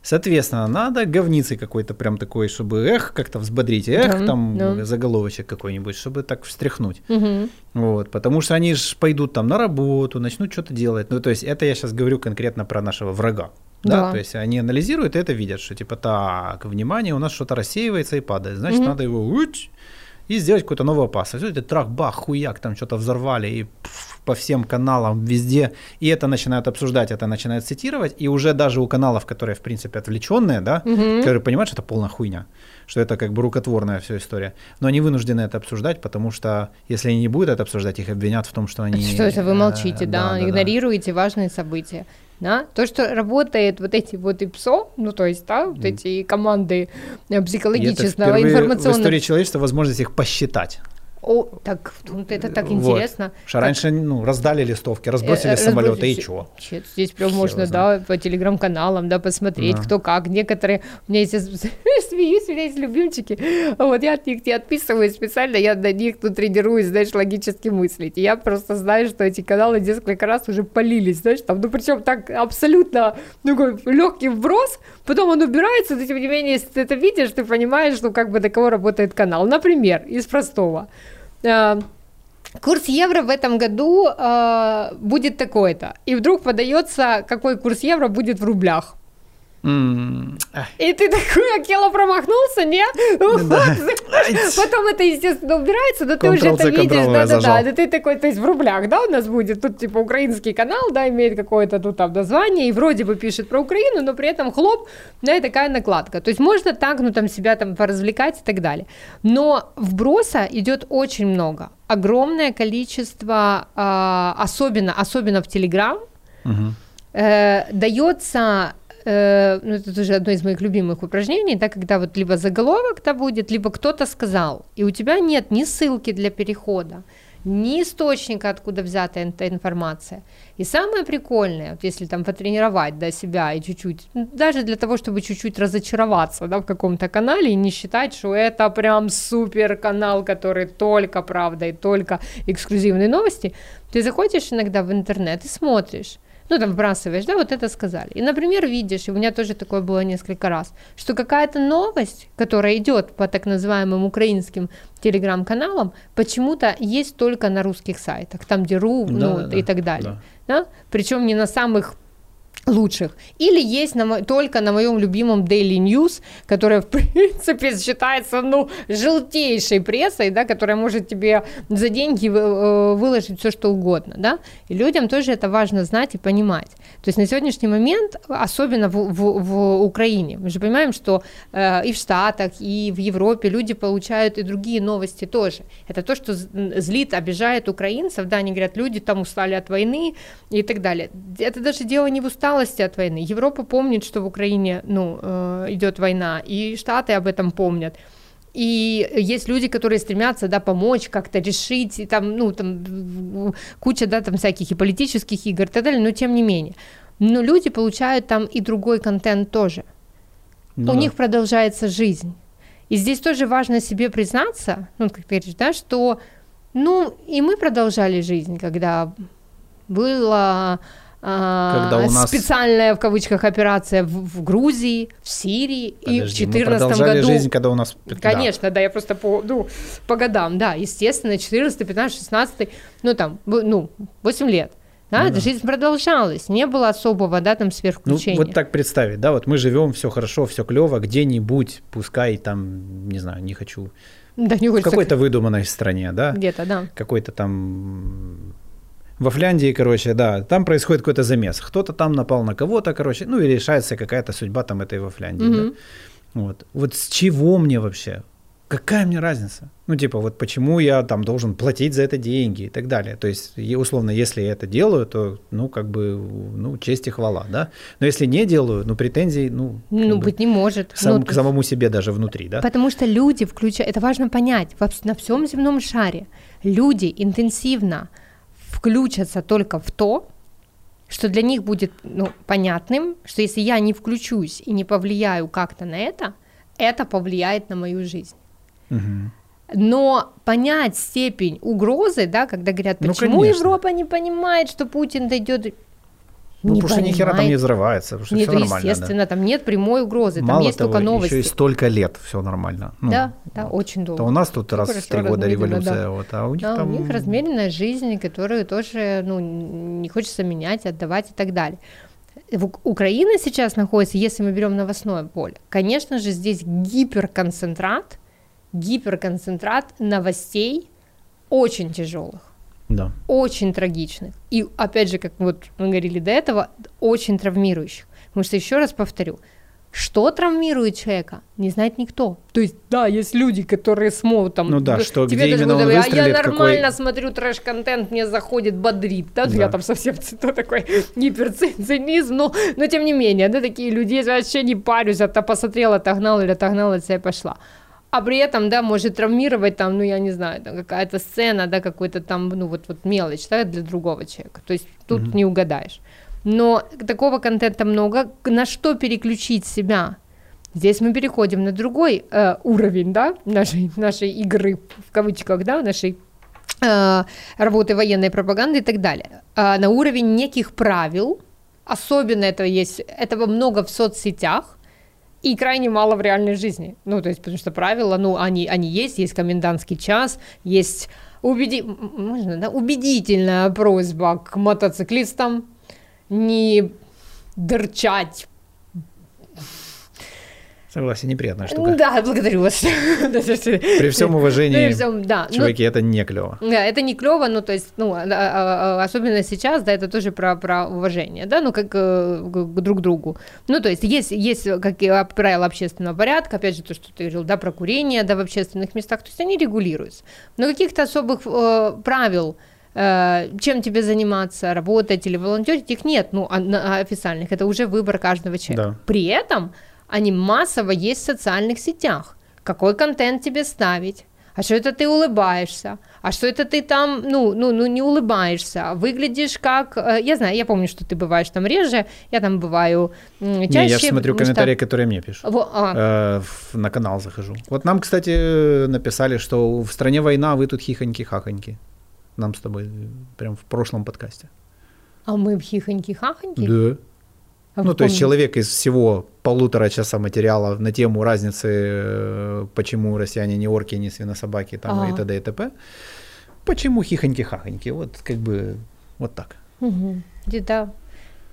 Соответственно, надо говницы какой-то прям такой, чтобы эх, как-то взбодрить, эх, да, там да. заголовочек какой-нибудь, чтобы так встряхнуть. Угу. Вот, потому что они же пойдут там на работу, начнут что-то делать. Ну, то есть это я сейчас говорю конкретно про нашего врага. Да, да, то есть они анализируют и это видят, что типа так, внимание, у нас что-то рассеивается и падает, значит, угу. надо его уть, и сделать какую-то новую опасность. Это трах, бах, хуяк, там что-то взорвали, и пфф, по всем каналам, везде, и это начинают обсуждать, это начинают цитировать, и уже даже у каналов, которые, в принципе, отвлеченные, да, угу. которые понимают, что это полная хуйня, что это как бы рукотворная вся история, но они вынуждены это обсуждать, потому что если они не будут это обсуждать, их обвинят в том, что они... Что это вы молчите, э, да, да, да игнорируете да. важные события да, то, что работает вот эти вот ИПСО, ну, то есть, да, вот эти команды э, психологического, информационного... в истории человечества возможность их посчитать. О, так, ну, это так интересно. Вот. Что раньше ну, раздали листовки, разбросили э, самолеты, и чего? Здесь прям можно, да, по телеграм-каналам, да, посмотреть, да. кто как. Некоторые, у меня есть, смеюсь, у меня есть любимчики, вот я от них не отписываюсь специально, я на них тут тренируюсь, знаешь, логически мыслить. И я просто знаю, что эти каналы несколько раз уже полились, знаешь, там, ну, причем так абсолютно, ну, такой легкий вброс, потом он убирается, но тем не менее, если ты это видишь, ты понимаешь, что как бы до кого работает канал. Например, из простого – курс евро в этом году э, будет такой-то. И вдруг подается, какой курс евро будет в рублях. Mm. И ты такой, Акела промахнулся, не? Да. Потом это, естественно, убирается, но ты уже это видишь, да-да-да, да, ты такой, то есть в рублях, да, у нас будет, тут типа украинский канал, да, имеет какое-то тут там название, и вроде бы пишет про Украину, но при этом хлоп, да, и такая накладка. То есть можно так, ну там себя там поразвлекать и так далее. Но вброса идет очень много, огромное количество, а, особенно, особенно в Телеграм, угу. э, дается э, ну, это тоже одно из моих любимых упражнений, да, когда вот либо заголовок да будет, либо кто-то сказал, и у тебя нет ни ссылки для перехода, ни источника, откуда взята эта информация. И самое прикольное, вот если там потренировать да, себя и чуть-чуть, ну, даже для того, чтобы чуть-чуть разочароваться да, в каком-то канале и не считать, что это прям супер канал, который только правда и только эксклюзивные новости, ты заходишь иногда в интернет и смотришь, ну, там, вбрасываешь, да, вот это сказали. И, например, видишь, и у меня тоже такое было несколько раз, что какая-то новость, которая идет по так называемым украинским телеграм-каналам, почему-то есть только на русских сайтах, там, где РУ, да, ну, да, и так далее. Да. Да? Причем не на самых лучших. Или есть на, только на моем любимом Daily News, которая, в принципе, считается, ну, желтейшей прессой, да, которая может тебе за деньги э, выложить все, что угодно, да, и людям тоже это важно знать и понимать. То есть на сегодняшний момент, особенно в, в, в Украине, мы же понимаем, что э, и в Штатах, и в Европе люди получают и другие новости тоже. Это то, что злит, обижает украинцев, да, они говорят, люди там устали от войны и так далее. Это даже дело не в усталости, усталости от войны. Европа помнит, что в Украине ну, э, идет война, и Штаты об этом помнят. И есть люди, которые стремятся, да, помочь, как-то решить, и там, ну, там куча, да, там всяких и политических игр и так далее, но тем не менее. Но люди получают там и другой контент тоже. Ну, У да. них продолжается жизнь. И здесь тоже важно себе признаться, ну, как ты говоришь, да, что, ну, и мы продолжали жизнь, когда было когда у нас... специальная в кавычках операция в, в Грузии, в Сирии Подожди, и в 2014 году. жизнь, когда у нас... Конечно, да, я просто по, ну, по годам, да, естественно, 14, 15, 16, ну там, ну, 8 лет. Да, ну, да. жизнь продолжалась, не было особого, да, там сверхключения. Ну, вот так представить, да, вот мы живем, все хорошо, все клево, где-нибудь, пускай там, не знаю, не хочу, да, не в какой-то выдуманной стране, да, где-то, да, какой-то там во Фляндии, короче, да, там происходит какой-то замес. Кто-то там напал на кого-то, короче, ну и решается какая-то судьба там этой во Фляндии. Mm-hmm. Да? Вот. вот с чего мне вообще? Какая мне разница? Ну, типа, вот почему я там должен платить за это деньги и так далее. То есть, условно, если я это делаю, то, ну, как бы, ну, честь и хвала, да. Но если не делаю, ну, претензий, ну... Ну, быть бы, не может. Сам, ну, к самому себе даже внутри, да. Потому что люди включают... Это важно понять. На всем земном шаре люди интенсивно включатся только в то, что для них будет ну, понятным, что если я не включусь и не повлияю как-то на это, это повлияет на мою жизнь. Угу. Но понять степень угрозы, да, когда говорят, ну, почему ну, Европа не понимает, что Путин дойдет ну, не потому понимает. что ни хера там не взрывается, потому что нет, все нормально. естественно, да. там нет прямой угрозы, Мало там есть того, только новости. еще и столько лет все нормально. Ну, да, да, вот. очень долго. То у нас тут раз в три года революция, да. вот, а у них да, там... у них размеренная жизнь, которую тоже, ну, не хочется менять, отдавать и так далее. Украина сейчас находится, если мы берем новостное поле, конечно же, здесь гиперконцентрат, гиперконцентрат новостей очень тяжелых да. очень трагичных. И опять же, как вот мы говорили до этого, очень травмирующих. Потому что еще раз повторю, что травмирует человека, не знает никто. То есть, да, есть люди, которые смотрят там. Ну да, что тебе где именно он говорят, а я нормально какой... смотрю трэш-контент, мне заходит, бодрит, да, да. я там совсем то такой гиперцинизм, но, но тем не менее, да, такие люди, я вообще не парюсь, а то посмотрела, отогнала или отогнала, и пошла а при этом, да, может травмировать там, ну, я не знаю, там какая-то сцена, да, какой-то там, ну, вот, вот мелочь, да, для другого человека. То есть тут mm-hmm. не угадаешь. Но такого контента много. На что переключить себя? Здесь мы переходим на другой э, уровень, да, нашей, нашей игры, в кавычках, да, нашей э, работы военной пропаганды и так далее. Э, на уровень неких правил, особенно это есть, этого много в соцсетях, и крайне мало в реальной жизни. Ну, то есть, потому что правила, ну, они, они есть, есть комендантский час, есть убеди... Можно, да? убедительная просьба к мотоциклистам не дырчать Согласен, неприятная штука. Да, благодарю вас. При всем уважении, При всем, да. Чуваки, ну, это не клево. Да, это не клево, ну, то есть, ну, а, а, а, особенно сейчас, да, это тоже про, про уважение, да, ну, как э, к друг другу. Ну, то есть, есть, есть, как правило, общественного порядка, опять же, то, что ты говорил, да, про курение, да, в общественных местах, то есть, они регулируются. Но каких-то особых э, правил, э, чем тебе заниматься, работать или волонтерить, их нет, ну, официальных, это уже выбор каждого человека. Да. При этом они массово есть в социальных сетях. Какой контент тебе ставить? А что это ты улыбаешься? А что это ты там, ну, ну, ну не улыбаешься, а выглядишь как... Э, я знаю, я помню, что ты бываешь там реже, я там бываю чаще. Не, я смотрю комментарии, что... которые мне пишут. Во, а. э, на канал захожу. Вот нам, кстати, написали, что в стране война, вы тут хихоньки-хахоньки. Нам с тобой прям в прошлом подкасте. А мы в хихоньки-хахоньки? Да. А ну, то есть человек из всего полутора часа материала на тему разницы, э, почему россияне не орки, не свинособаки там, ага. и т.д. и т.п. Почему хихоньки-хахоньки? Вот как бы вот так. Угу. Да.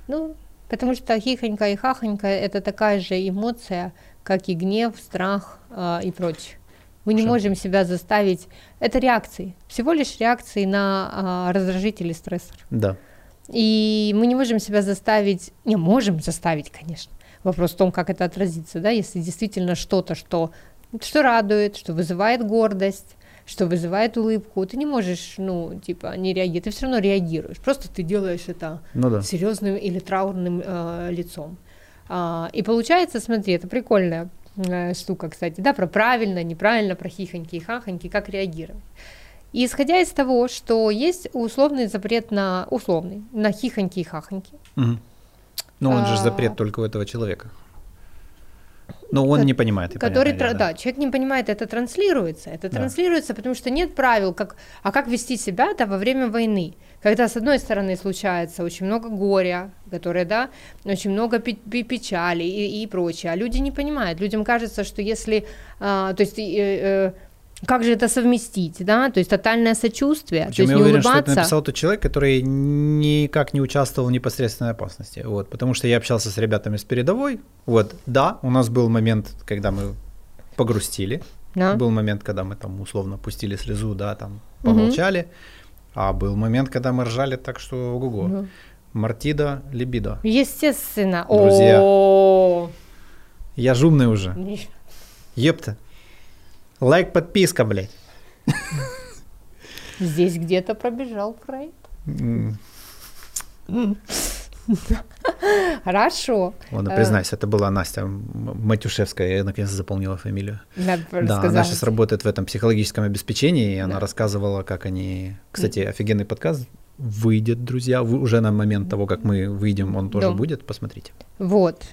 Ну, потому что хихонька и хахонька – это такая же эмоция, как и гнев, страх э, и прочее. Мы не можем себя заставить. Это реакции, всего лишь реакции на э, раздражители стрессор. Да. И мы не можем себя заставить, не можем заставить, конечно. Вопрос в том, как это отразится, да, если действительно что-то, что, что радует, что вызывает гордость, что вызывает улыбку, ты не можешь, ну, типа, не реагировать, ты все равно реагируешь, просто ты делаешь это Ну да. серьезным или траурным э, лицом. А, и получается, смотри, это прикольная э, штука, кстати, да, про правильно, неправильно, про хихоньки и хахоньки, как реагировать. И исходя из того, что есть условный запрет на условный на хихоньки и хахоньки, Мгм. Ну, он же А. запрет только у этого человека. Но он Ко- не понимает. который, понятное тра- дело, да, человек не понимает, это транслируется, это Да. транслируется, потому что нет правил, как, а как вести себя, да, во время войны, когда с одной стороны случается очень много горя, которое, да, очень много пе- пе- печали и, и прочее, а люди не понимают, людям кажется, что если, а, то есть, э, э, как же это совместить, да, то есть тотальное сочувствие, Причем то я есть не уверен, что это улыбаться, написал тот человек, который никак не участвовал в непосредственной опасности. Вот, потому что я общался с ребятами с передовой. Вот, да, у нас был момент, когда мы погрустили. да, Был момент, когда мы там условно пустили слезу, да, там помолчали. А был момент, когда мы ржали так, что ого-го. Мгм. Мартида, либидо. естественно, Друзья. О, Я ж умный уже. Епта. Лайк, подписка, блядь. здесь где-то пробежал. М, Хорошо. Ладно, Э. признайся, это была Настя Матюшевская, я наконец заполнила фамилию. Надо Да, она сейчас работает в этом психологическом обеспечении, и она Да. рассказывала, как они... Кстати, офигенный подкаст выйдет, друзья, уже на момент того, как мы выйдем, он тоже Да. будет, посмотрите. Вот.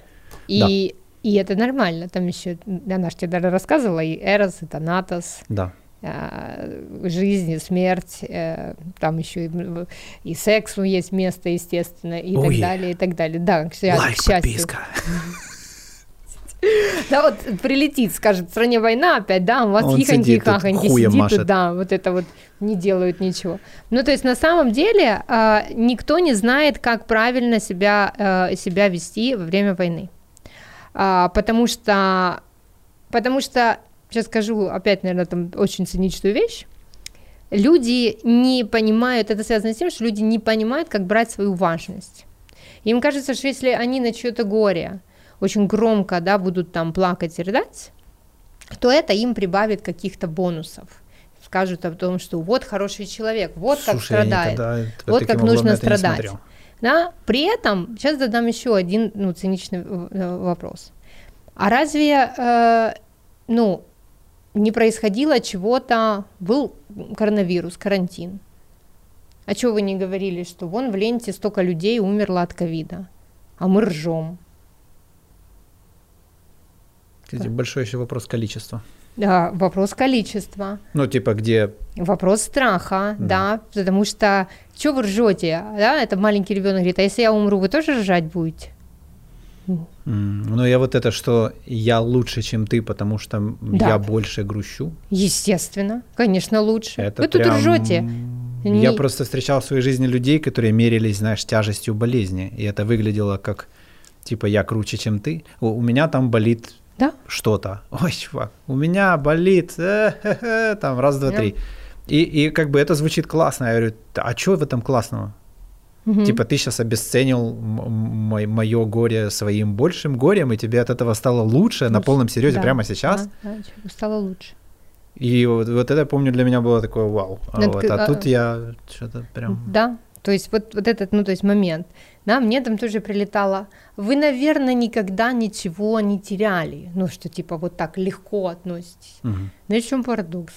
И, и это нормально. Там еще, она же тебе даже рассказывала, и Эрос, и Танатос, Да. а, жизнь и смерть, э, там еще и, и сексу есть место, естественно, и Ой. так далее, и так далее. Да, к, Лайк, к счастью. Да, вот прилетит, скажет, в стране война опять, да, у вас Он хихоньки и сидит машет. да, вот это вот не делают ничего. Ну, то есть на самом деле а, никто не знает, как правильно себя, э, себя вести во время войны. А, потому что, потому что, сейчас скажу опять, наверное, там очень циничную вещь, люди не понимают, это связано с тем, что люди не понимают, как брать свою важность. Им кажется, что если они на чье-то горе очень громко, да, будут там плакать и рыдать, то это им прибавит каких-то бонусов. Скажут о том, что вот хороший человек, вот как Слушай, я страдает. никогда вот как нужно страдать. Да? При этом, сейчас задам еще один ну, циничный э, вопрос. А разве, э, ну, не происходило чего-то, был коронавирус, карантин? А чего вы не говорили, что вон в ленте столько людей умерло от ковида, а мы ржем? Кстати, большой еще вопрос количества. Да, вопрос количества, Ну, типа, где... вопрос страха, Да. да, потому что что вы ржете, да, это маленький ребенок говорит, а если я умру, вы тоже ржать будете? Ну, я вот это, что я лучше, чем ты, потому что Да. я больше грущу. Естественно, конечно, лучше. Это Вы тут прям- ржете. Я Не- просто встречал в своей жизни людей, которые мерились, знаешь, тяжестью болезни. И это выглядело как, типа, я круче, чем ты. У, у меня там болит Да? что-то. Ой, чувак, у меня болит, э-хе-хе, там, раз, два, Да. три. И, и как бы это звучит классно. Я говорю, «Да, а что в этом классного? Мгм. Типа ты сейчас обесценил мое горе своим большим горем, и тебе от этого стало лучше на Ну, полном серьезе да, прямо сейчас. Да, да, чё, стало лучше. И вот, вот это, помню, для меня было такое вау. А, вот, а к- тут а- я что-то прям... Да, то есть вот, вот этот, ну, то есть момент. Да, мне там тоже прилетало. Вы, наверное, никогда ничего не теряли. Ну, что типа вот так легко относитесь. Мгм. Знаешь, в чем парадокс?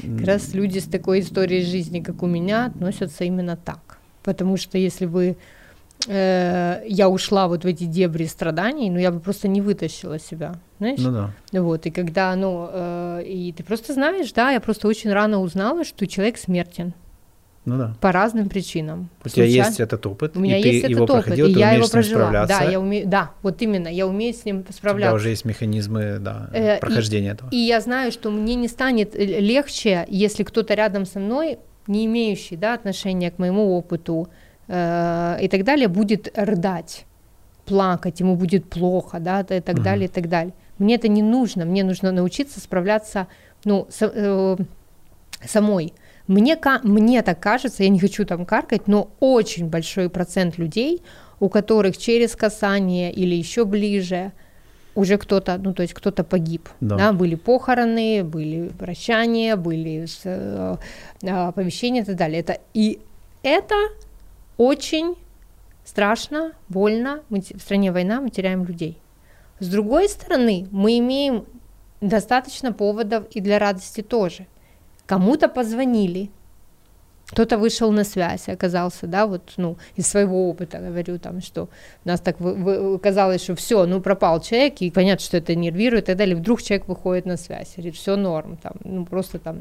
Как раз люди с такой историей жизни, как у меня, относятся именно так. Потому что если бы э, я ушла вот в эти дебри страданий, ну я бы просто не вытащила себя, знаешь? Ну да. Вот, и когда, ну, э, и ты просто знаешь, да, я просто очень рано узнала, что человек смертен Ну да. по разным причинам. У тебя Случайно. есть этот опыт, У меня и ты есть этот его опыт, проходил, и ты я его с прожила. справляться. Да, я умею, да, вот именно, я умею с ним У тебя справляться. уже есть механизмы да, Э, и- прохождения этого. И я знаю, что мне не станет легче, если кто-то рядом со мной, не имеющий да, отношения к моему опыту э, и так далее, будет рыдать, плакать, ему будет плохо, да, и так Мгм. далее, и так далее. Мне это не нужно, мне нужно научиться справляться, ну, со- э, самой. Мне, мне так кажется, я не хочу там каркать, но очень большой процент людей, у которых через касание или еще ближе уже кто-то, ну то есть кто-то погиб, да. да, были похороны, были прощания, были э, э, оповещения и так далее. Это, и это очень страшно, больно, мы, в стране война, мы теряем людей. С другой стороны, мы имеем достаточно поводов и для радости тоже. Кому-то позвонили, кто-то вышел на связь, оказался, да, вот, ну, из своего опыта говорю, там, что у нас так вы, вы, казалось, что все, ну, пропал человек, и понятно, что это нервирует и так далее, вдруг человек выходит на связь, говорит, все норм, там, ну, просто там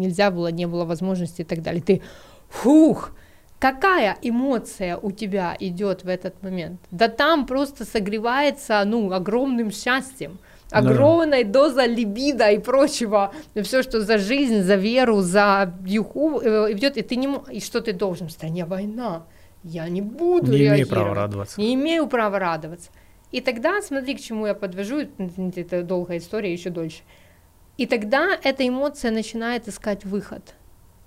нельзя было, не было возможности и так далее, ты, фух, какая эмоция у тебя идет в этот момент? Да там просто согревается, ну, огромным счастьем, огромной да. доза либида и прочего, все, что за жизнь, за веру, за юху э, идет, и ты не и что ты должен в стране война, я не буду не имею права радоваться, не имею права радоваться. И тогда, смотри, к чему я подвожу, это долгая история, еще дольше. И тогда эта эмоция начинает искать выход.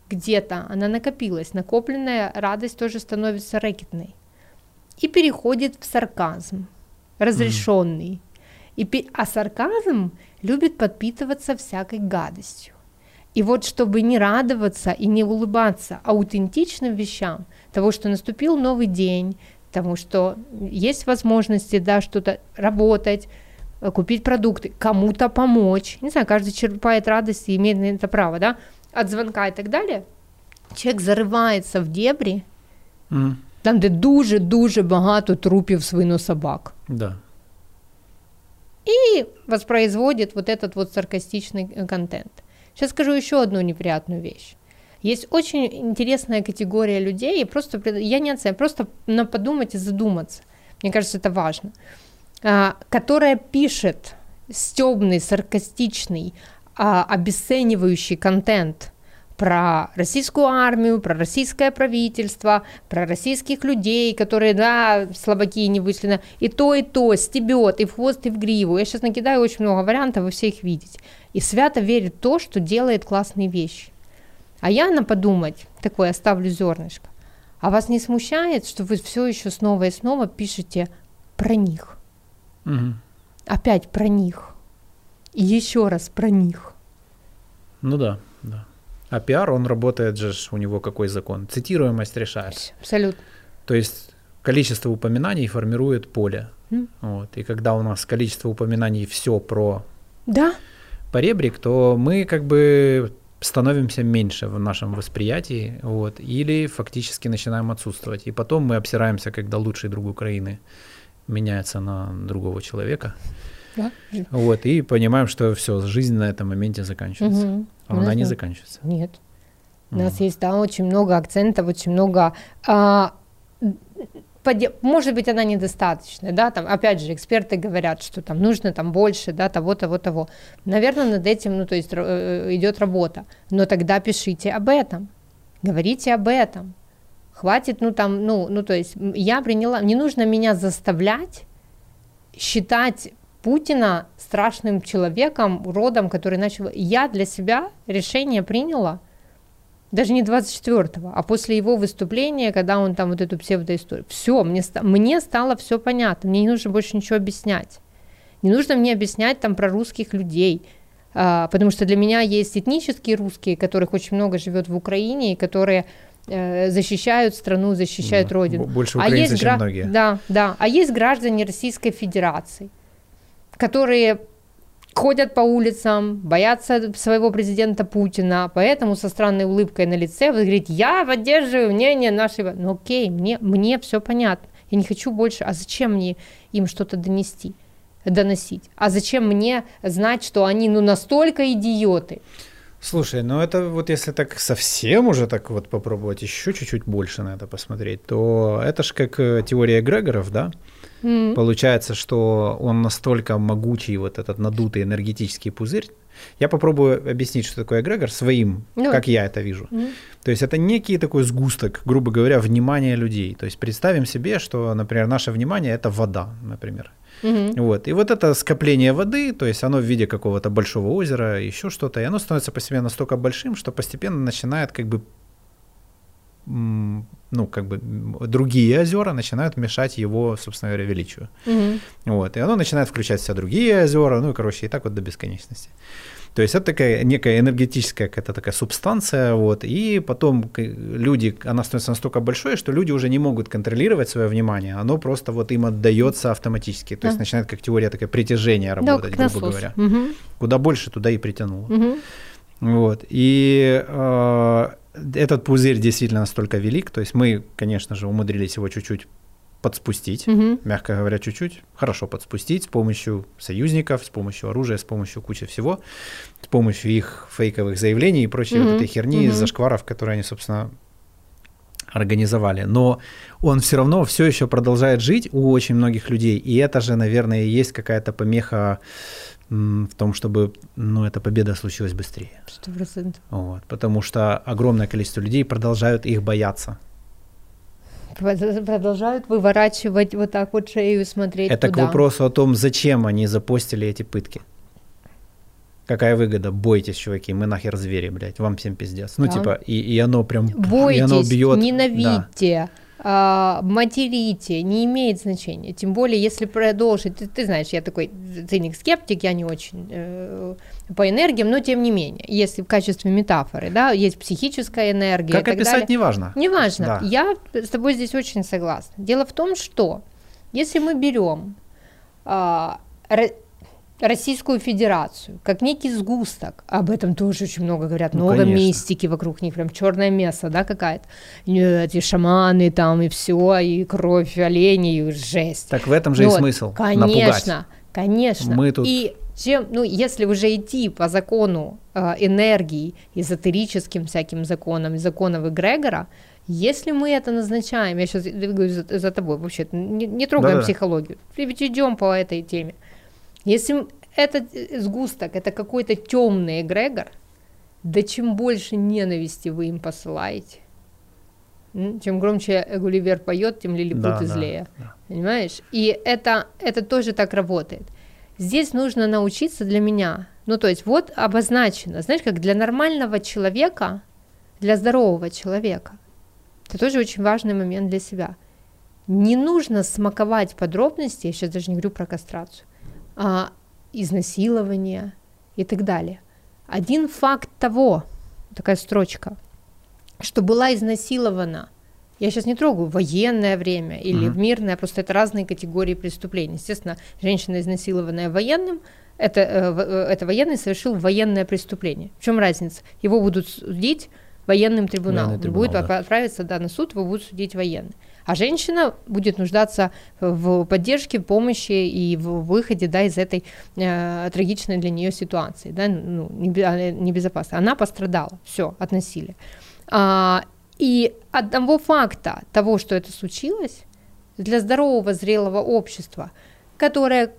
Где-то она накопилась, накопленная радость тоже становится рэкетной и переходит в сарказм, разрешенный. Mm. И, а сарказм любит подпитываться всякой гадостью. И вот чтобы не радоваться и не улыбаться аутентичным вещам, того, что наступил новый день, тому, что есть возможности, да, что-то работать, э, купить продукты, кому-то помочь. Не знаю, каждый черпает радость и имеет на это право, да, от звонка и так далее. Человек зарывается в дебри, mm. там, де дуже-дуже багато трупів свинособак. Да и воспроизводит вот этот вот саркастичный э, контент. Сейчас скажу еще одну неприятную вещь. Есть очень интересная категория людей, и просто я не оцениваю, просто на подумать и задуматься. Мне кажется, это важно. А, которая пишет стебный, саркастичный, а, обесценивающий контент про российскую армию, про российское правительство, про российских людей, которые, да, слабаки не вышли и то, и то, стебет, и в хвост, и в гриву. Я сейчас накидаю очень много вариантов, вы все их видите. И свято верит в то, что делает классные вещи. А я на подумать, такое оставлю зернышко. А вас не смущает, что вы все еще снова и снова пишете про них? Угу. Опять про них. И еще раз про них. Ну да, да. А пиар, он работает же, у него какой закон? Цитируемость решает. Абсолютно. То есть количество упоминаний формирует поле. Mm. Вот. И когда у нас количество упоминаний все про да. поребрик, то мы как бы становимся меньше в нашем восприятии, вот, или фактически начинаем отсутствовать. И потом мы обсираемся, когда лучший друг Украины меняется на другого человека. Да. Вот, и понимаем, что все, жизнь на этом моменте заканчивается. Угу. А она не заканчивается. Нет. У нас есть там очень много акцентов, очень много а, может быть, она недостаточная, да, там, опять же, эксперты говорят, что там нужно там больше, да, того, того, того. Наверное, над этим, ну, то есть э, идет работа, но тогда пишите об этом, говорите об этом, хватит, ну, там, ну, ну, то есть я приняла, не нужно меня заставлять считать Путина страшным человеком, уродом, который начал... Я для себя решение приняла, даже не 24-го, а после его выступления, когда он там вот эту псевдоисторию. Все, мне, мне стало все понятно, мне не нужно больше ничего объяснять. Не нужно мне объяснять там про русских людей, а, потому что для меня есть этнические русские, которых очень много живет в Украине, и которые э, защищают страну, защищают да, родину. Больше украинцев, а есть чем гра... многие. Да, да. А есть граждане Российской Федерации, которые ходят по улицам, боятся своего президента Путина, поэтому со странной улыбкой на лице вы говорите, я поддерживаю мнение нашего... Ну окей, мне, мне все понятно. Я не хочу больше... А зачем мне им что-то донести? доносить. А зачем мне знать, что они ну настолько идиоты? Слушай, ну это вот если так совсем уже так вот попробовать еще чуть-чуть больше на это посмотреть, то это же как э, теория Грегоров, да? Mm-hmm. Получается, что он настолько могучий, вот этот надутый энергетический пузырь. Я попробую объяснить, что такое эгрегор своим, ну, как я это вижу. Mm-hmm. То есть это некий такой сгусток, грубо говоря, внимания людей. То есть представим себе, что, например, наше внимание это вода, например. Mm-hmm. Вот. И вот это скопление воды, то есть оно в виде какого-то большого озера, еще что-то, и оно становится по себе настолько большим, что постепенно начинает как бы ну, как бы другие озера начинают мешать его, собственно говоря, величию. Угу. Вот, и оно начинает включать в себя другие озера, ну, и, короче, и так вот до бесконечности. То есть это такая некая энергетическая какая-то такая субстанция, вот, и потом люди, она становится настолько большой, что люди уже не могут контролировать свое внимание, оно просто вот им отдается автоматически, то есть начинает как теория такая притяжения работать, да, грубо говоря. Угу. Куда больше, туда и притянуло. Угу. Вот, и э, этот пузырь действительно настолько велик, то есть мы, конечно же, умудрились его чуть-чуть подспустить, угу. мягко говоря, чуть-чуть, хорошо подспустить с помощью союзников, с помощью оружия, с помощью кучи всего, с помощью их фейковых заявлений и прочей угу. вот этой херни, угу. зашкваров, которые они, собственно, организовали. Но он все равно все еще продолжает жить у очень многих людей, и это же, наверное, и есть какая-то помеха в том, чтобы ну, эта победа случилась быстрее. 100%. Вот, потому что огромное количество людей продолжают их бояться продолжают выворачивать вот так вот шею и смотреть Это туда. к вопросу о том, зачем они запостили эти пытки. Какая выгода? Бойтесь, чуваки, мы нахер звери, блядь, вам всем пиздец. Ну, да. типа, и, и оно прям... Бойтесь, и оно бьет. ненавидьте. Да материте, не имеет значения. Тем более, если продолжить, ты, ты знаешь, я такой циник-скептик, я не очень э, по энергиям, но тем не менее, если в качестве метафоры, да, есть психическая энергия. Как описать, далее, неважно. Неважно. Да. Я с тобой здесь очень согласна. Дело в том, что если мы берем э, Российскую Федерацию, как некий сгусток. Об этом тоже очень много говорят, ну, много конечно. мистики вокруг них, прям черное место, да, какая-то. Эти шаманы там и все, и кровь оленей, и жесть. Так в этом же вот. и смысл. Конечно, напугать. конечно. Мы тут... И чем, ну, если уже идти по закону э, энергии, эзотерическим всяким законам, законов Эгрегора, если мы это назначаем, я сейчас двигаюсь за, за тобой, вообще не, не трогаем Да-да. психологию, ведь идем по этой теме. Если этот э, сгусток, это какой-то темный эгрегор, да чем больше ненависти вы им посылаете, чем громче Гулливер поет, тем лилипут да, злее. Да, да. Понимаешь? И это, это тоже так работает. Здесь нужно научиться для меня. Ну, то есть, вот обозначено, знаешь, как для нормального человека, для здорового человека. Это тоже очень важный момент для себя. Не нужно смаковать подробности, я сейчас даже не говорю про кастрацию, изнасилования и так далее. Один факт того, такая строчка, что была изнасилована, я сейчас не трогаю военное время или mm-hmm. мирное, просто это разные категории преступлений. Естественно, женщина, изнасилованная военным, это, э, э, это военный совершил военное преступление. В чем разница? Его будут судить военным трибуналом. Военный трибунал, будет да. отправиться да, на суд, его будут судить военные а женщина будет нуждаться в поддержке, помощи и в выходе да, из этой э, трагичной для нее ситуации, да, ну, небезопасной. Она пострадала, все, от насилия. А, и одного факта того, что это случилось, для здорового, зрелого общества, которое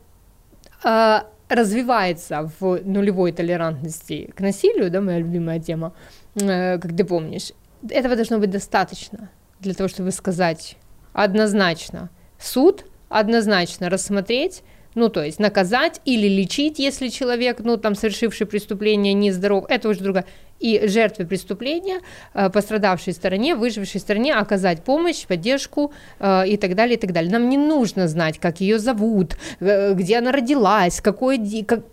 э, развивается в нулевой толерантности к насилию, да, моя любимая тема, э, как ты помнишь, этого должно быть достаточно для того, чтобы сказать однозначно. Суд однозначно рассмотреть, ну, то есть наказать или лечить, если человек, ну, там, совершивший преступление, нездоров, это уже другая. И жертве преступления, э, пострадавшей стороне, выжившей стороне оказать помощь, поддержку э, и так далее, и так далее. Нам не нужно знать, как ее зовут, э, где она родилась, какой... Как...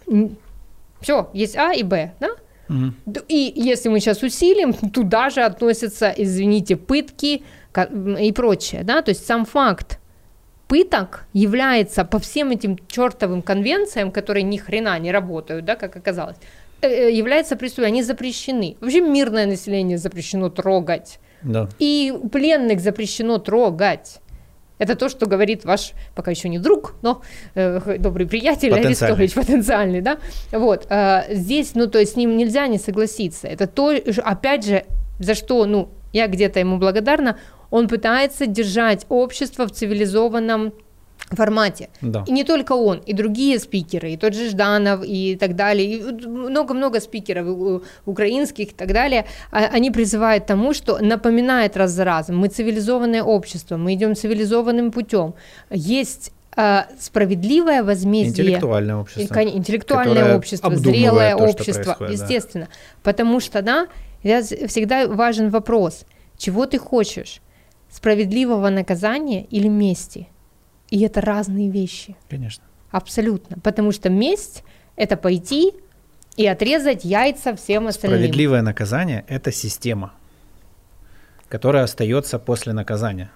Все, есть А и Б, да? Угу. И если мы сейчас усилим, туда же относятся, извините, пытки, и прочее, да, то есть сам факт пыток является по всем этим чертовым конвенциям, которые ни хрена не работают, да, как оказалось, э, э, является преступлением, они запрещены. Вообще мирное население запрещено трогать. Да. И пленных запрещено трогать. Это то, что говорит ваш, пока еще не друг, но э, добрый приятель Арестович, потенциальный, да. Вот, э, здесь, ну, то есть с ним нельзя не согласиться. Это то, опять же, за что, ну, я где-то ему благодарна, он пытается держать общество в цивилизованном формате. Да. И не только он, и другие спикеры, и тот же Жданов, и так далее, и много-много спикеров украинских и так далее, а, они призывают тому, что напоминает раз за разом, мы цивилизованное общество, мы идем цивилизованным путем. Есть э, справедливое возмездие. Интеллектуальное общество. И, интеллектуальное общество, зрелое то, общество, естественно. Да. Потому что, да, всегда важен вопрос – Чего ты хочешь? Справедливого наказания или мести? И это разные вещи. Конечно. Абсолютно. Потому что месть — это пойти и отрезать яйца всем остальным. Справедливое наказание — это система, которая остается после наказания.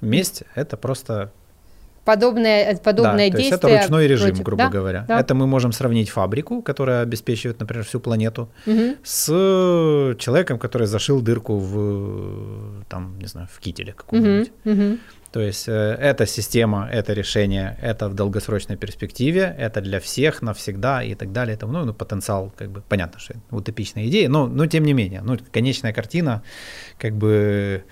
Месть — это просто подобное, подобное да, действие. То есть это ручной режим, против... грубо да? говоря. Да. Это мы можем сравнить фабрику, которая обеспечивает, например, всю планету, Мгм. с человеком, который зашил дырку в, там, не знаю, в кителе каком-нибудь. мгм. То есть э, эта система, это решение, это в долгосрочной перспективе, это для всех, навсегда и так далее. Это, ну, ну, потенциал, как бы, понятно, что утопичная идея, но, но тем не менее, ну, конечная картина, как бы,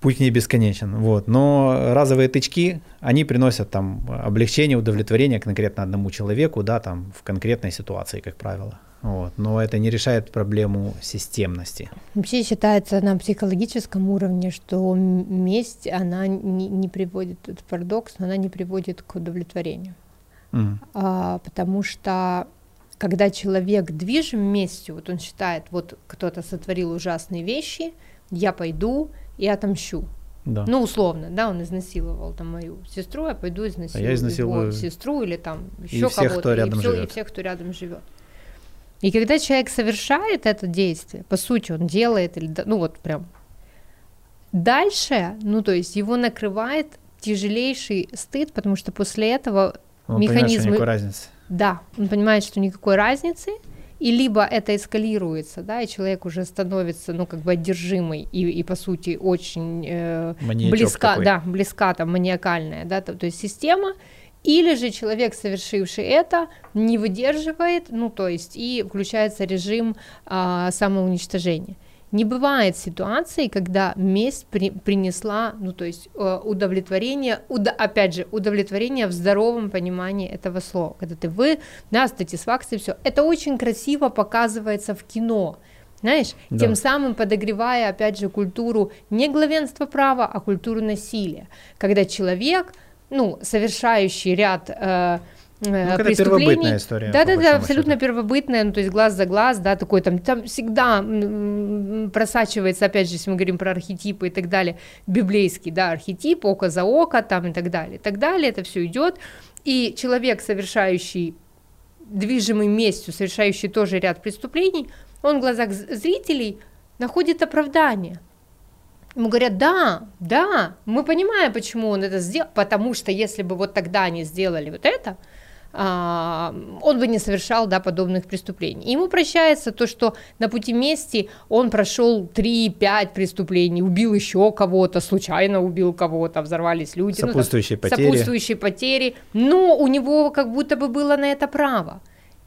путь не бесконечен, вот. Но разовые тычки, они приносят там облегчение, удовлетворение конкретно одному человеку, да, там, в конкретной ситуации, как правило. Вот. Но это не решает проблему системности. Вообще считается на психологическом уровне, что месть, она не, не приводит, это парадокс, но она не приводит к удовлетворению. Мгм. А, потому что когда человек движим местью, вот он считает, вот кто-то сотворил ужасные вещи, я пойду и отомщу. Да. Ну, условно, да, он изнасиловал там мою сестру, я пойду изнасилую, изнасилую его сестру или там еще кого-то, и, и живет. всех, кто рядом живет. И когда человек совершает это действие, по сути, он делает, или, ну вот прям, дальше, ну то есть его накрывает тяжелейший стыд, потому что после этого Он понимает, что никакой разницы. да, он понимает, что никакой разницы, и либо это эскалируется, да, и человек уже становится, ну, как бы одержимый и, и по сути, очень э, близка, такой. да, близка там маниакальная, да, то, то есть система, или же человек, совершивший это, не выдерживает, ну, то есть и включается режим а, самоуничтожения. Не бывает ситуации, когда месть при- принесла, ну, то есть э, удовлетворение, уда- опять же, удовлетворение в здоровом понимании этого слова. Когда ты вы, да, статисфакция, все. Это очень красиво показывается в кино. Знаешь, Да. тем самым подогревая, опять же, культуру не главенства права, а культуру насилия. Когда человек, ну, совершающий ряд э, э, это преступлений, первобытная история, Да, да, да, абсолютно счету. первобытная, ну, то есть глаз за глаз, да, такой там, там всегда просачивается, опять же, если мы говорим про архетипы и так далее, библейский, да, архетип, око за око, там и так далее, и так далее, это все идет, и человек, совершающий движимый местью, совершающий тоже ряд преступлений, он в глазах зрителей находит оправдание. Ему говорят, да, да, мы понимаем, почему он это сделал, потому что если бы вот тогда они сделали вот это, он бы не совершал да, подобных преступлений. Ему прощается то, что на пути мести он прошел 3-5 преступлений, убил еще кого-то, случайно убил кого-то, взорвались люди. ну, там, Сопутствующие потери. сопутствующие потери, но у него как будто бы было на это право.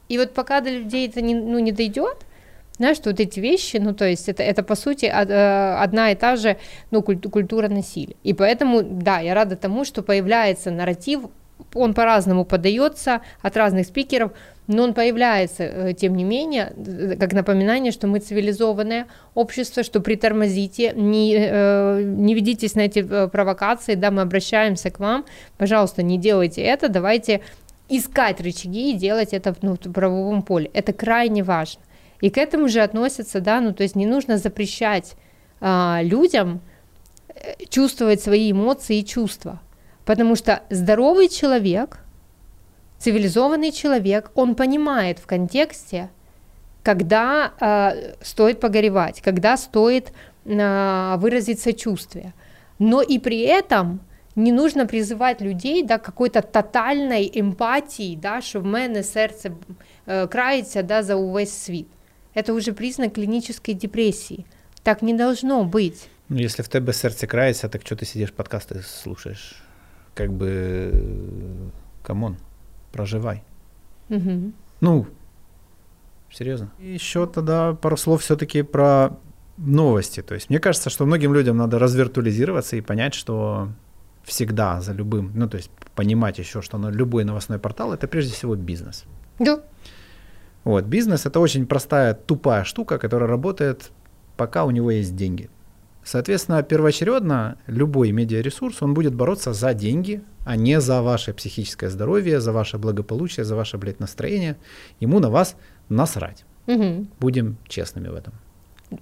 И вот пока до людей это не, ну, не дойдет, знаешь, что вот эти вещи, ну, то есть это, это по сути од- э, одна и та же, ну, куль- культура насилия. И поэтому, да, я рада тому, что появляется нарратив, он по-разному подается от разных спикеров, но он появляется, э, тем не менее, э, как напоминание, что мы цивилизованное общество, что притормозите, не, э, не ведитесь на эти провокации, да, мы обращаемся к вам, пожалуйста, не делайте это, давайте искать рычаги и делать это ну, в правовом поле. Это крайне важно. И к этому же относятся, да, ну то есть не нужно запрещать а, людям чувствовать свои эмоции и чувства, потому что здоровый человек, цивилизованный человек, он понимает в контексте, когда а, стоит погоревать, когда стоит а, выразить сочувствие, но и при этом не нужно призывать людей до какой-то тотальной емпатії, да, що в мене серце е, крається да, за увесь світ. Это уже признак клинической депрессии. Так не должно быть. Ну, если в тебе сердце крается, так что ты сидишь, подкасты слушаешь? Как бы, э, come on, проживай. Мгм. Ну, серьезно. Еще тогда пару слов все-таки про новости. То есть мне кажется, что многим людям надо развиртуализироваться и понять, что всегда за любым, ну то есть понимать еще, что на любой новостной портал это прежде всего бизнес. Да. Вот, бизнес это очень простая, тупая штука, которая работает, пока у него есть деньги. Соответственно, первоочередно любой медиаресурс, он будет бороться за деньги, а не за ваше психическое здоровье, за ваше благополучие, за ваше, блядь, настроение. Ему на вас насрать. Мгм. Будем честными в этом.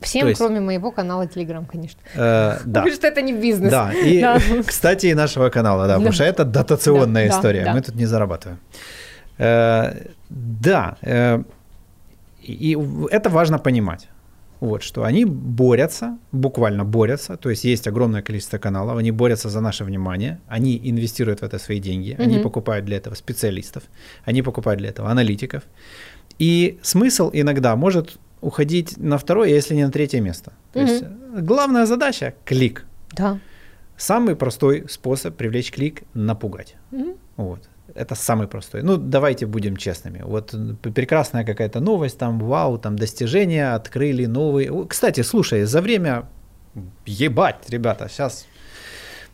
Всем, То есть- кроме моего канала Telegram, конечно. Э, да. Потому что это не бизнес. Да, и, Да. кстати, и нашего канала, да, потому Да. что это дотационная Да, да, история, да. мы тут не зарабатываем. Э, да, э, и это важно понимать. Вот, что они борются, буквально борются, то есть есть огромное количество каналов, они борются за наше внимание, они инвестируют в это свои деньги, они Мгм. покупают для этого специалистов, они покупают для этого аналитиков. И смысл иногда может уходить на второе, если не на третье место. То есть э, главная задача – клик. Да. Самый простой способ привлечь клик – напугать. Мгм. Вот. Это самый простой. Ну, давайте будем честными. Вот прекрасная какая-то новость, там, вау, там, достижения, открыли новые. О, Кстати, слушай, за время, ебать, ребята, сейчас,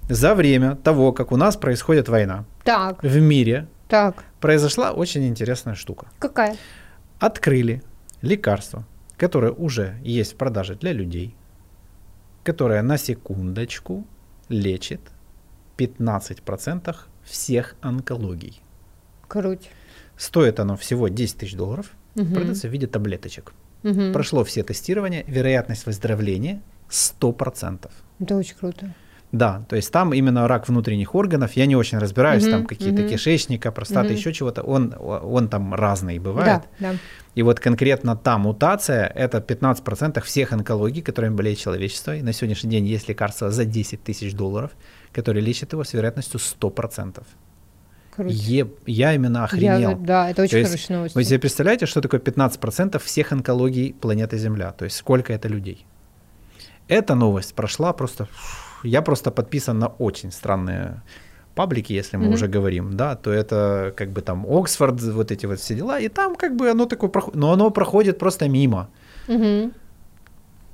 за время того, как у нас происходит война Так, в мире, так. произошла очень интересная штука. Какая? Открыли лекарство, которое уже есть в продаже для людей, которое на секундочку лечит 15% всех онкологий. Круть. Стоит оно всего 10 тысяч долларов, Мгм. продается в виде таблеточек. Мгм. Прошло все тестирования, вероятность выздоровления 100%. Это очень круто. Да, то есть там именно рак внутренних органов, я не очень разбираюсь, Мгм, там какие-то мгм. кишечника, простаты, Мгм. еще чего-то, он, он там разный бывает. Да, да. И вот конкретно та мутация – это 15% всех онкологий, которыми болеет человечество. И на сегодняшний день есть лекарство за 10 тысяч долларов, которое лечит его с вероятностью 100%. Круть. Е- я именно Я- охренел. да, это То очень есть хорошая новость. Вы себе представляете, что такое 15% всех онкологий планеты Земля? То есть сколько это людей? Эта новость прошла просто... Я просто подписан на очень странные паблики, если мы Мгм. уже говорим, да, то это как бы там Оксфорд, вот эти вот все дела, и там как бы оно такое проходит, но оно проходит просто мимо, Мгм.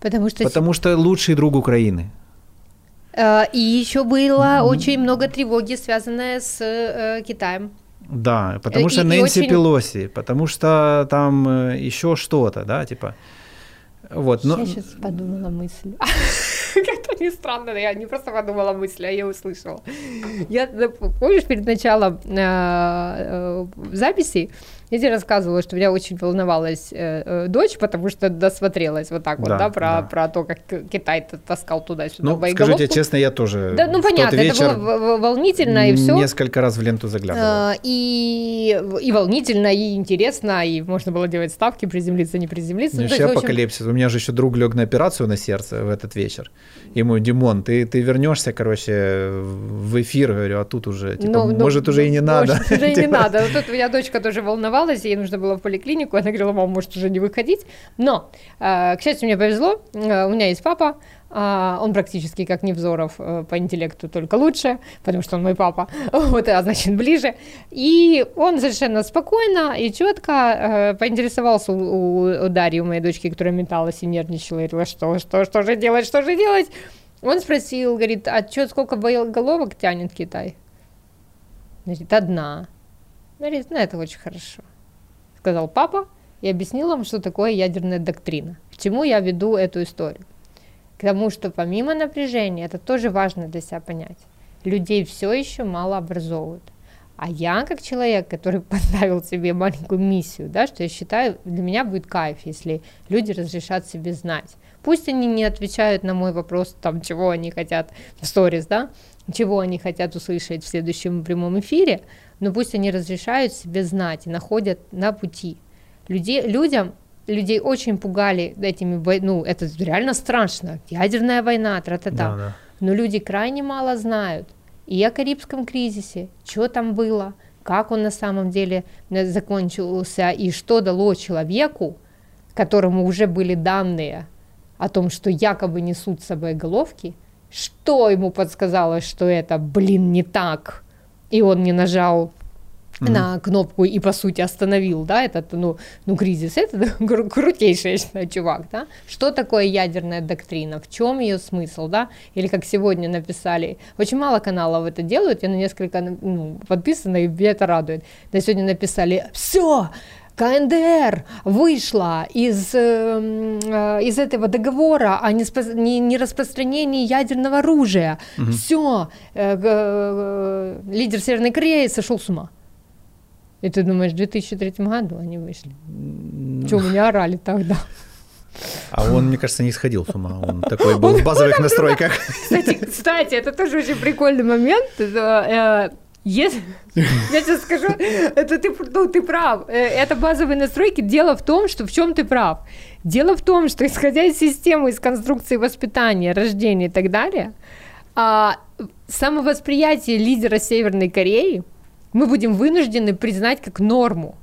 Потому что потому что лучший друг Украины. Э, И еще было очень много тревоги, связанной с э, Китаем. Да, потому Э, что и- и Нэнси очень- Пелоси, потому что там э, еще что-то, да, типа. Вот, но... Я сейчас подумала мысль. Как-то не странно, я не просто подумала мысль, а я услышала. Я, да, помнишь, перед началом записи я тебе рассказывала, что меня очень волновалась э, э, дочь, потому что досмотрелась вот так вот, Да, да, про, да. про то, как Китай таскал туда-сюда Ну, скажу боеголовку. тебе честно, я тоже Да, ну понятно, вечер это было волнительно и все. несколько раз в ленту заглядывал. И, и волнительно, и интересно, и можно было делать ставки, приземлиться, не приземлиться. Ну, Ну, еще апокалипсис. У меня же еще друг лег на операцию на сердце в этот вечер. Ему, Димон, ты, ты вернешься, короче, в эфир, говорю, а тут уже, типа, Ну, ну, может, уже и не ну, надо. Может, уже и не надо. Вот тут у меня дочка тоже волновалась, ей нужно было в поликлинику. Она говорила, мам, может уже не выходить. Но, э, к счастью, мне повезло. Э, У меня есть папа, а, он практически как Невзоров э, по интеллекту, только лучше, потому что он мой папа, вот, а значит, ближе. И он совершенно спокойно и четко поинтересовался у, у Дарьи, у моей дочки, которая металась и нервничала, и говорила, что, что, что же делать, что же делать? Он спросил, говорит, а что, сколько боеголовок тянет Китай? Говорит, одна. Говорит, ну это очень хорошо. Сказал папа и объяснил вам, что такое ядерная доктрина. К чему я веду эту историю? К тому, что помимо напряжения, это тоже важно для себя понять, людей все еще мало образовывают. А я, как человек, который поставил себе маленькую миссию, да, что я считаю, для меня будет кайф, если люди разрешат себе знать. Пусть они не отвечают на мой вопрос, там, чего они хотят в сторис, да, чего они хотят услышать в следующем прямом эфире, но пусть они разрешают себе знать и находят на пути. Людей, людям, людей очень пугали этими, ну, это реально страшно, ядерная война, тра-та-та. Да, да. Но люди крайне мало знают и о Карибском кризисе, что там было, как он на самом деле э, закончился и что дало человеку, которому уже были данные о том, что якобы несут с собой головки, что ему подсказало, что это, блин, не так, и он не нажал Мгм. на кнопку и, по сути, остановил, да, этот, ну, ну кризис, это кру- крутейший, я считаю, чувак, да. Что такое ядерная доктрина, в чем ее смысл, да, или как сегодня написали, очень мало каналов это делают, я на несколько ну, подписана, и меня это радует, на сегодня написали, все, КНДР вышла из, эм, э, из этого договора о не, нераспространении ядерного оружия. Все, лидер Северной Кореи сошел с ума. И ты думаешь, в 2003 году они вышли? Что, меня орали тогда? А он, мне кажется, не сходил с ума. Он такой был в базовых настройках. Кстати, кстати, это тоже очень прикольный момент. Если, я сейчас скажу, это ты, ну, ты прав. Э, это базовые настройки. Дело в том, что в чем ты прав. Дело в том, что исходя из системы, из конструкции воспитания, рождения и так далее, а, самовосприятие лидера Северной Кореи мы будем вынуждены признать как норму.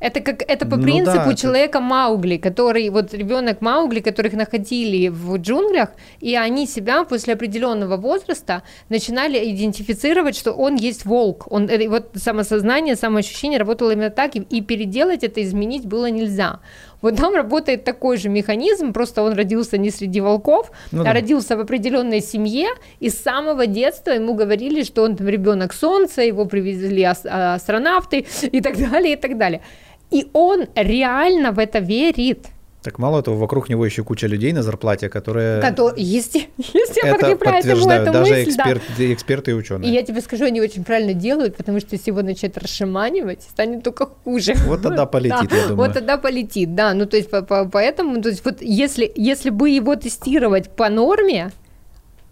Это как это по ну, принципу да, человека это... Маугли, который вот ребенок Маугли, которых находили в джунглях, и они себя после определенного возраста начинали идентифицировать, что он есть волк. Он э, вот самосознание, самоощущение работало именно так, и, и переделать это, изменить было нельзя. Вот там работает такой же механизм, просто он родился не среди волков, ну, а да. родился в определенной семье, и с самого детства ему говорили, что он там ребенок солнца, его привезли астронавты и так далее, и так далее. И он реально в это верит. Так мало того, вокруг него еще куча людей на зарплате, которые Котор... если, если это подтверждают, эту даже мысль, эксперт, да. эксперты и ученые. И я тебе скажу, они очень правильно делают, потому что если его начать расшиманивать, станет только хуже. Вот тогда полетит, да. я думаю. Вот тогда полетит, да. Ну, то есть, по, по, поэтому, то есть, вот если, если бы его тестировать по норме,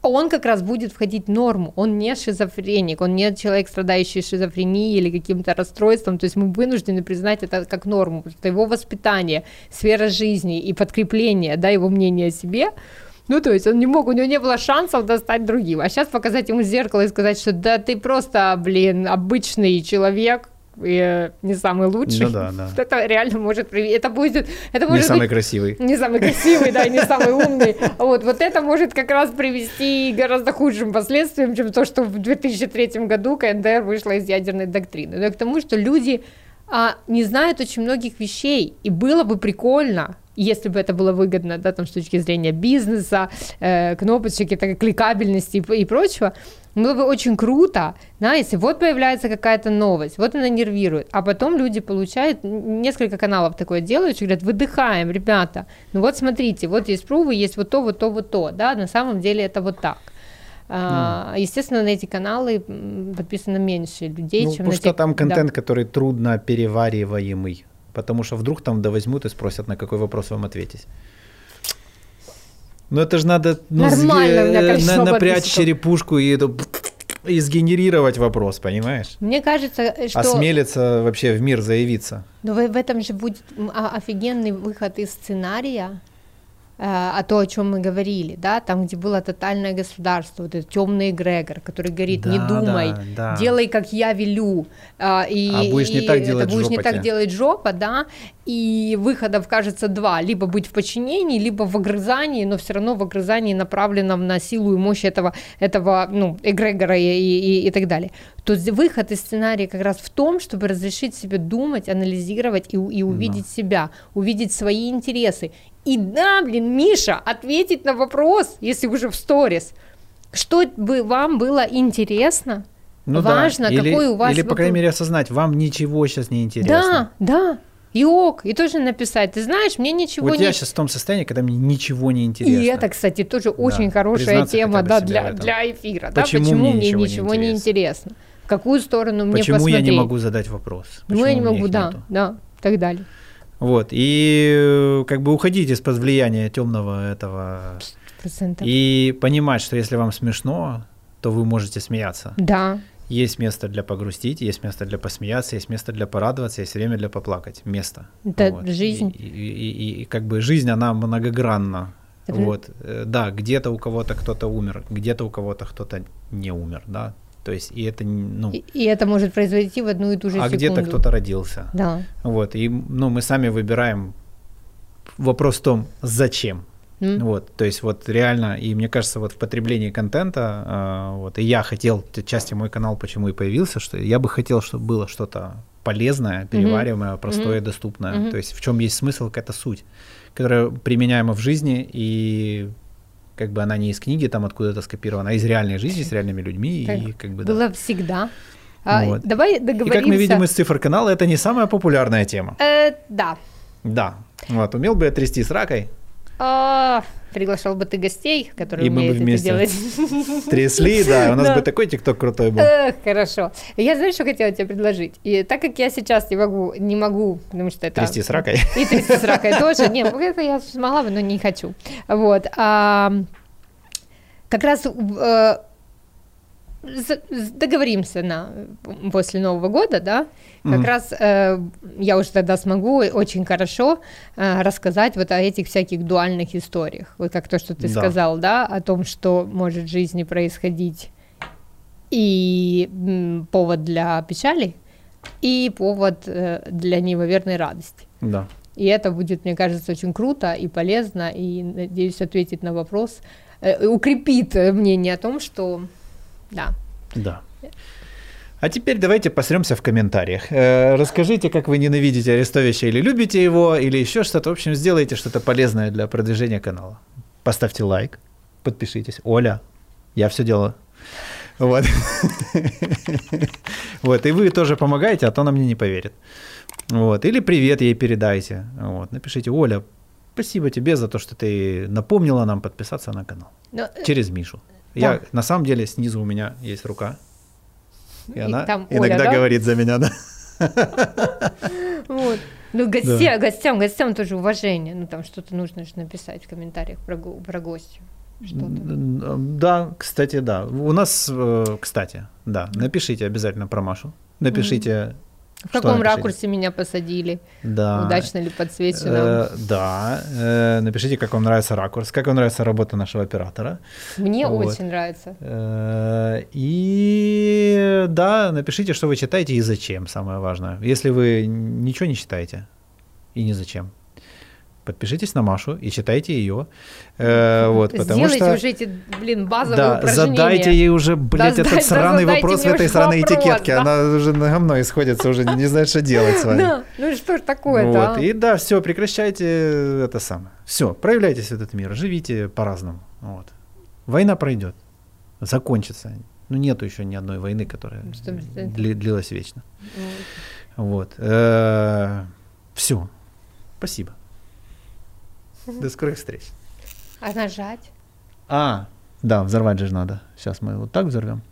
он как раз будет входить в норму. Он не шизофреник, он не человек, страдающий шизофренией или каким-то расстройством. То есть мы вынуждены признать это как норму. Это его воспитание, сфера жизни и подкрепление да, его мнения о себе. Ну, то есть он не мог, у него не было шансов достать другим. А сейчас показать ему зеркало и сказать, что да ты просто, блин, обычный человек, и не самый лучший. Ну да, да. Это реально может привести. Это будет. Это может не самый красивый. Не самый красивый, да, не самый умный. Вот, вот это может как раз привести гораздо худшим последствиям, чем то, что в 2003 году КНДР вышла из ядерной доктрины. Но к тому, что люди а, не знают очень многих вещей, и было бы прикольно, если бы это было выгодно, да, там, с точки зрения бизнеса, э, кнопочек, и кликабельности и, и прочего, было бы очень круто, да, если вот появляется какая-то новость, вот она нервирует, а потом люди получают, несколько каналов такое делают, говорят, выдыхаем, ребята, ну вот смотрите, вот есть прувы, есть вот то, вот то, вот то, да, на самом деле это вот так. Mm. Естественно, на эти каналы подписано меньше людей, ну, чем потому на что там контент, да. который трудно перевариваемый, потому что вдруг там довозьмут и спросят, на какой вопрос вам ответить. Ну это же надо ну, Нормально, на, напрячь черепушку и, и сгенерировать вопрос, понимаешь? Мне кажется, что... Осмелиться вообще в мир заявиться. Но в, в этом же будет офигенный выход из сценария, а то, о чем мы говорили, да, там, где было тотальное государство, вот этот темный эгрегор, который говорит, да, не думай, да, да. делай, как я велю, а, и, а будешь не так делать будешь жопа не так делать жопа, да, и выходов кажется два, либо быть в подчинении, либо в огрызании, но все равно в огрызании направленном на силу и мощь этого, этого ну, эгрегора и, и, и так далее. То есть выход из сценария как раз в том, чтобы разрешить себе думать, анализировать и, и увидеть да. себя, увидеть свои интересы и да, блин, Миша, ответить на вопрос, если уже в сторис, что бы вам было интересно, ну важно, да. или, какой у вас... Или, по крайней мере, осознать, вам ничего сейчас не интересно. Да, да, и ок, и тоже написать, ты знаешь, мне ничего вот не... я сейчас в том состоянии, когда мне ничего не интересно. И это, кстати, тоже да. очень хорошая тема да, для, для эфира. Почему, да? Почему мне, мне ничего, не, интересно? В какую сторону мне Почему посмотреть? я не могу задать вопрос? Почему я не могу, да, нету? да, так далее. Вот, и э, как бы уходить из-под влияния темного этого 100%. и понимать, что если вам смешно, то вы можете смеяться. Да. Есть место для погрустить, есть место для посмеяться, есть место для порадоваться, есть время для поплакать. Место. Это вот. жизнь. И, и, и, и как бы жизнь, она многогранна. Это... Вот, э, да, где-то у кого-то кто-то умер, где-то у кого-то кто-то не умер, да, то есть, и это, ну... И, и это может произойти в одну и ту же а секунду. А где-то кто-то родился. Да. Вот, и, ну, мы сами выбираем вопрос в том, зачем. Mm. Вот, то есть вот реально, и мне кажется, вот в потреблении контента, э, вот, и я хотел, части мой канал почему и появился, что я бы хотел, чтобы было что-то полезное, перевариваемое, mm-hmm. простое, mm-hmm. доступное. Mm-hmm. То есть в чем есть смысл, какая-то суть, которая применяема в жизни и как бы она не из книги там откуда-то скопирована, а из реальной жизни с реальными людьми. Так и как бы, да. Было всегда. А, вот. Давай договоримся. И как мы видим из цифр канала, это не самая популярная тема. Э, да. Да. Вот, умел бы я трясти с ракой. А, приглашал бы ты гостей, которые И мы бы умеют это делать. Трясли, да, у нас Да. бы такой тикток крутой был. Эх, Хорошо. Я знаешь, что хотела тебе предложить? И так как я сейчас не могу, не могу, потому что это... Трясти с ракой. И трясти с ракой тоже. Не, ну, это я смогла бы, но не хочу. Вот. а, как раз э, договоримся на после Нового года, да, как Мгм. раз э, я уже тогда смогу очень хорошо э, рассказать вот о этих всяких дуальных историях, вот как то, что ты Да. сказал, да, о том, что может в жизни происходить и м, повод для печали, и повод э, для неимоверной радости. Да. И это будет, мне кажется, очень круто и полезно, и, надеюсь, ответить на вопрос, э, укрепит э, мнение о том, что, да, Да. А теперь давайте посремся в комментариях. Э, расскажите, как вы ненавидите Арестовича или любите его, или еще что-то. В общем, сделайте что-то полезное для продвижения канала. Поставьте лайк, подпишитесь. Оля, я все делаю. Вот. Вот, и вы тоже помогаете, а то она мне не поверит. Вот, или привет ей передайте. Вот, напишите, Оля, спасибо тебе за то, что ты напомнила нам подписаться на канал. Но, э, Через Мишу. Да. Я, на самом деле, снизу у меня есть рука. И И она там Оля, иногда да? говорит за меня, да. вот. Ну, гостя, гостям, гостям тоже уважение, ну, там что-то нужно же написать в комментариях про, про гостя. Что-то. Да, кстати, да. У нас, э, кстати, да, напишите обязательно про Машу. Напишите, В что каком напишите? ракурсе меня посадили? Да. Удачно ли подсвечено? Э, да, э, напишите, как вам нравится ракурс, как вам нравится работа нашего оператора. Мне вот. очень нравится. Э, И да, напишите, что вы читаете и зачем, самое важное. Если вы ничего не читаете и не зачем, подпишитесь на Машу и читайте ее. Э, Вот, потому Сделайте что... уже эти, блин, базовые Да, упражнения. задайте ей уже, блядь, Да, этот да, сраный задайте вопрос в этой сраной вопрос, этикетке. да. Она уже на говно исходится, уже не знает, что делать с вами. Да, ну что ж такое-то, Вот. а? И да, все, прекращайте это самое. Все, проявляйтесь в этот мир, живите по-разному. Вот. Война пройдет, закончится. Ну, нету еще ни одной войны, которая процентов. дли- длилась вечно. Вот. Вот. Все. Спасибо. До скорых встреч. А нажать? А, да, взорвать же надо. Сейчас мы вот так взорвем.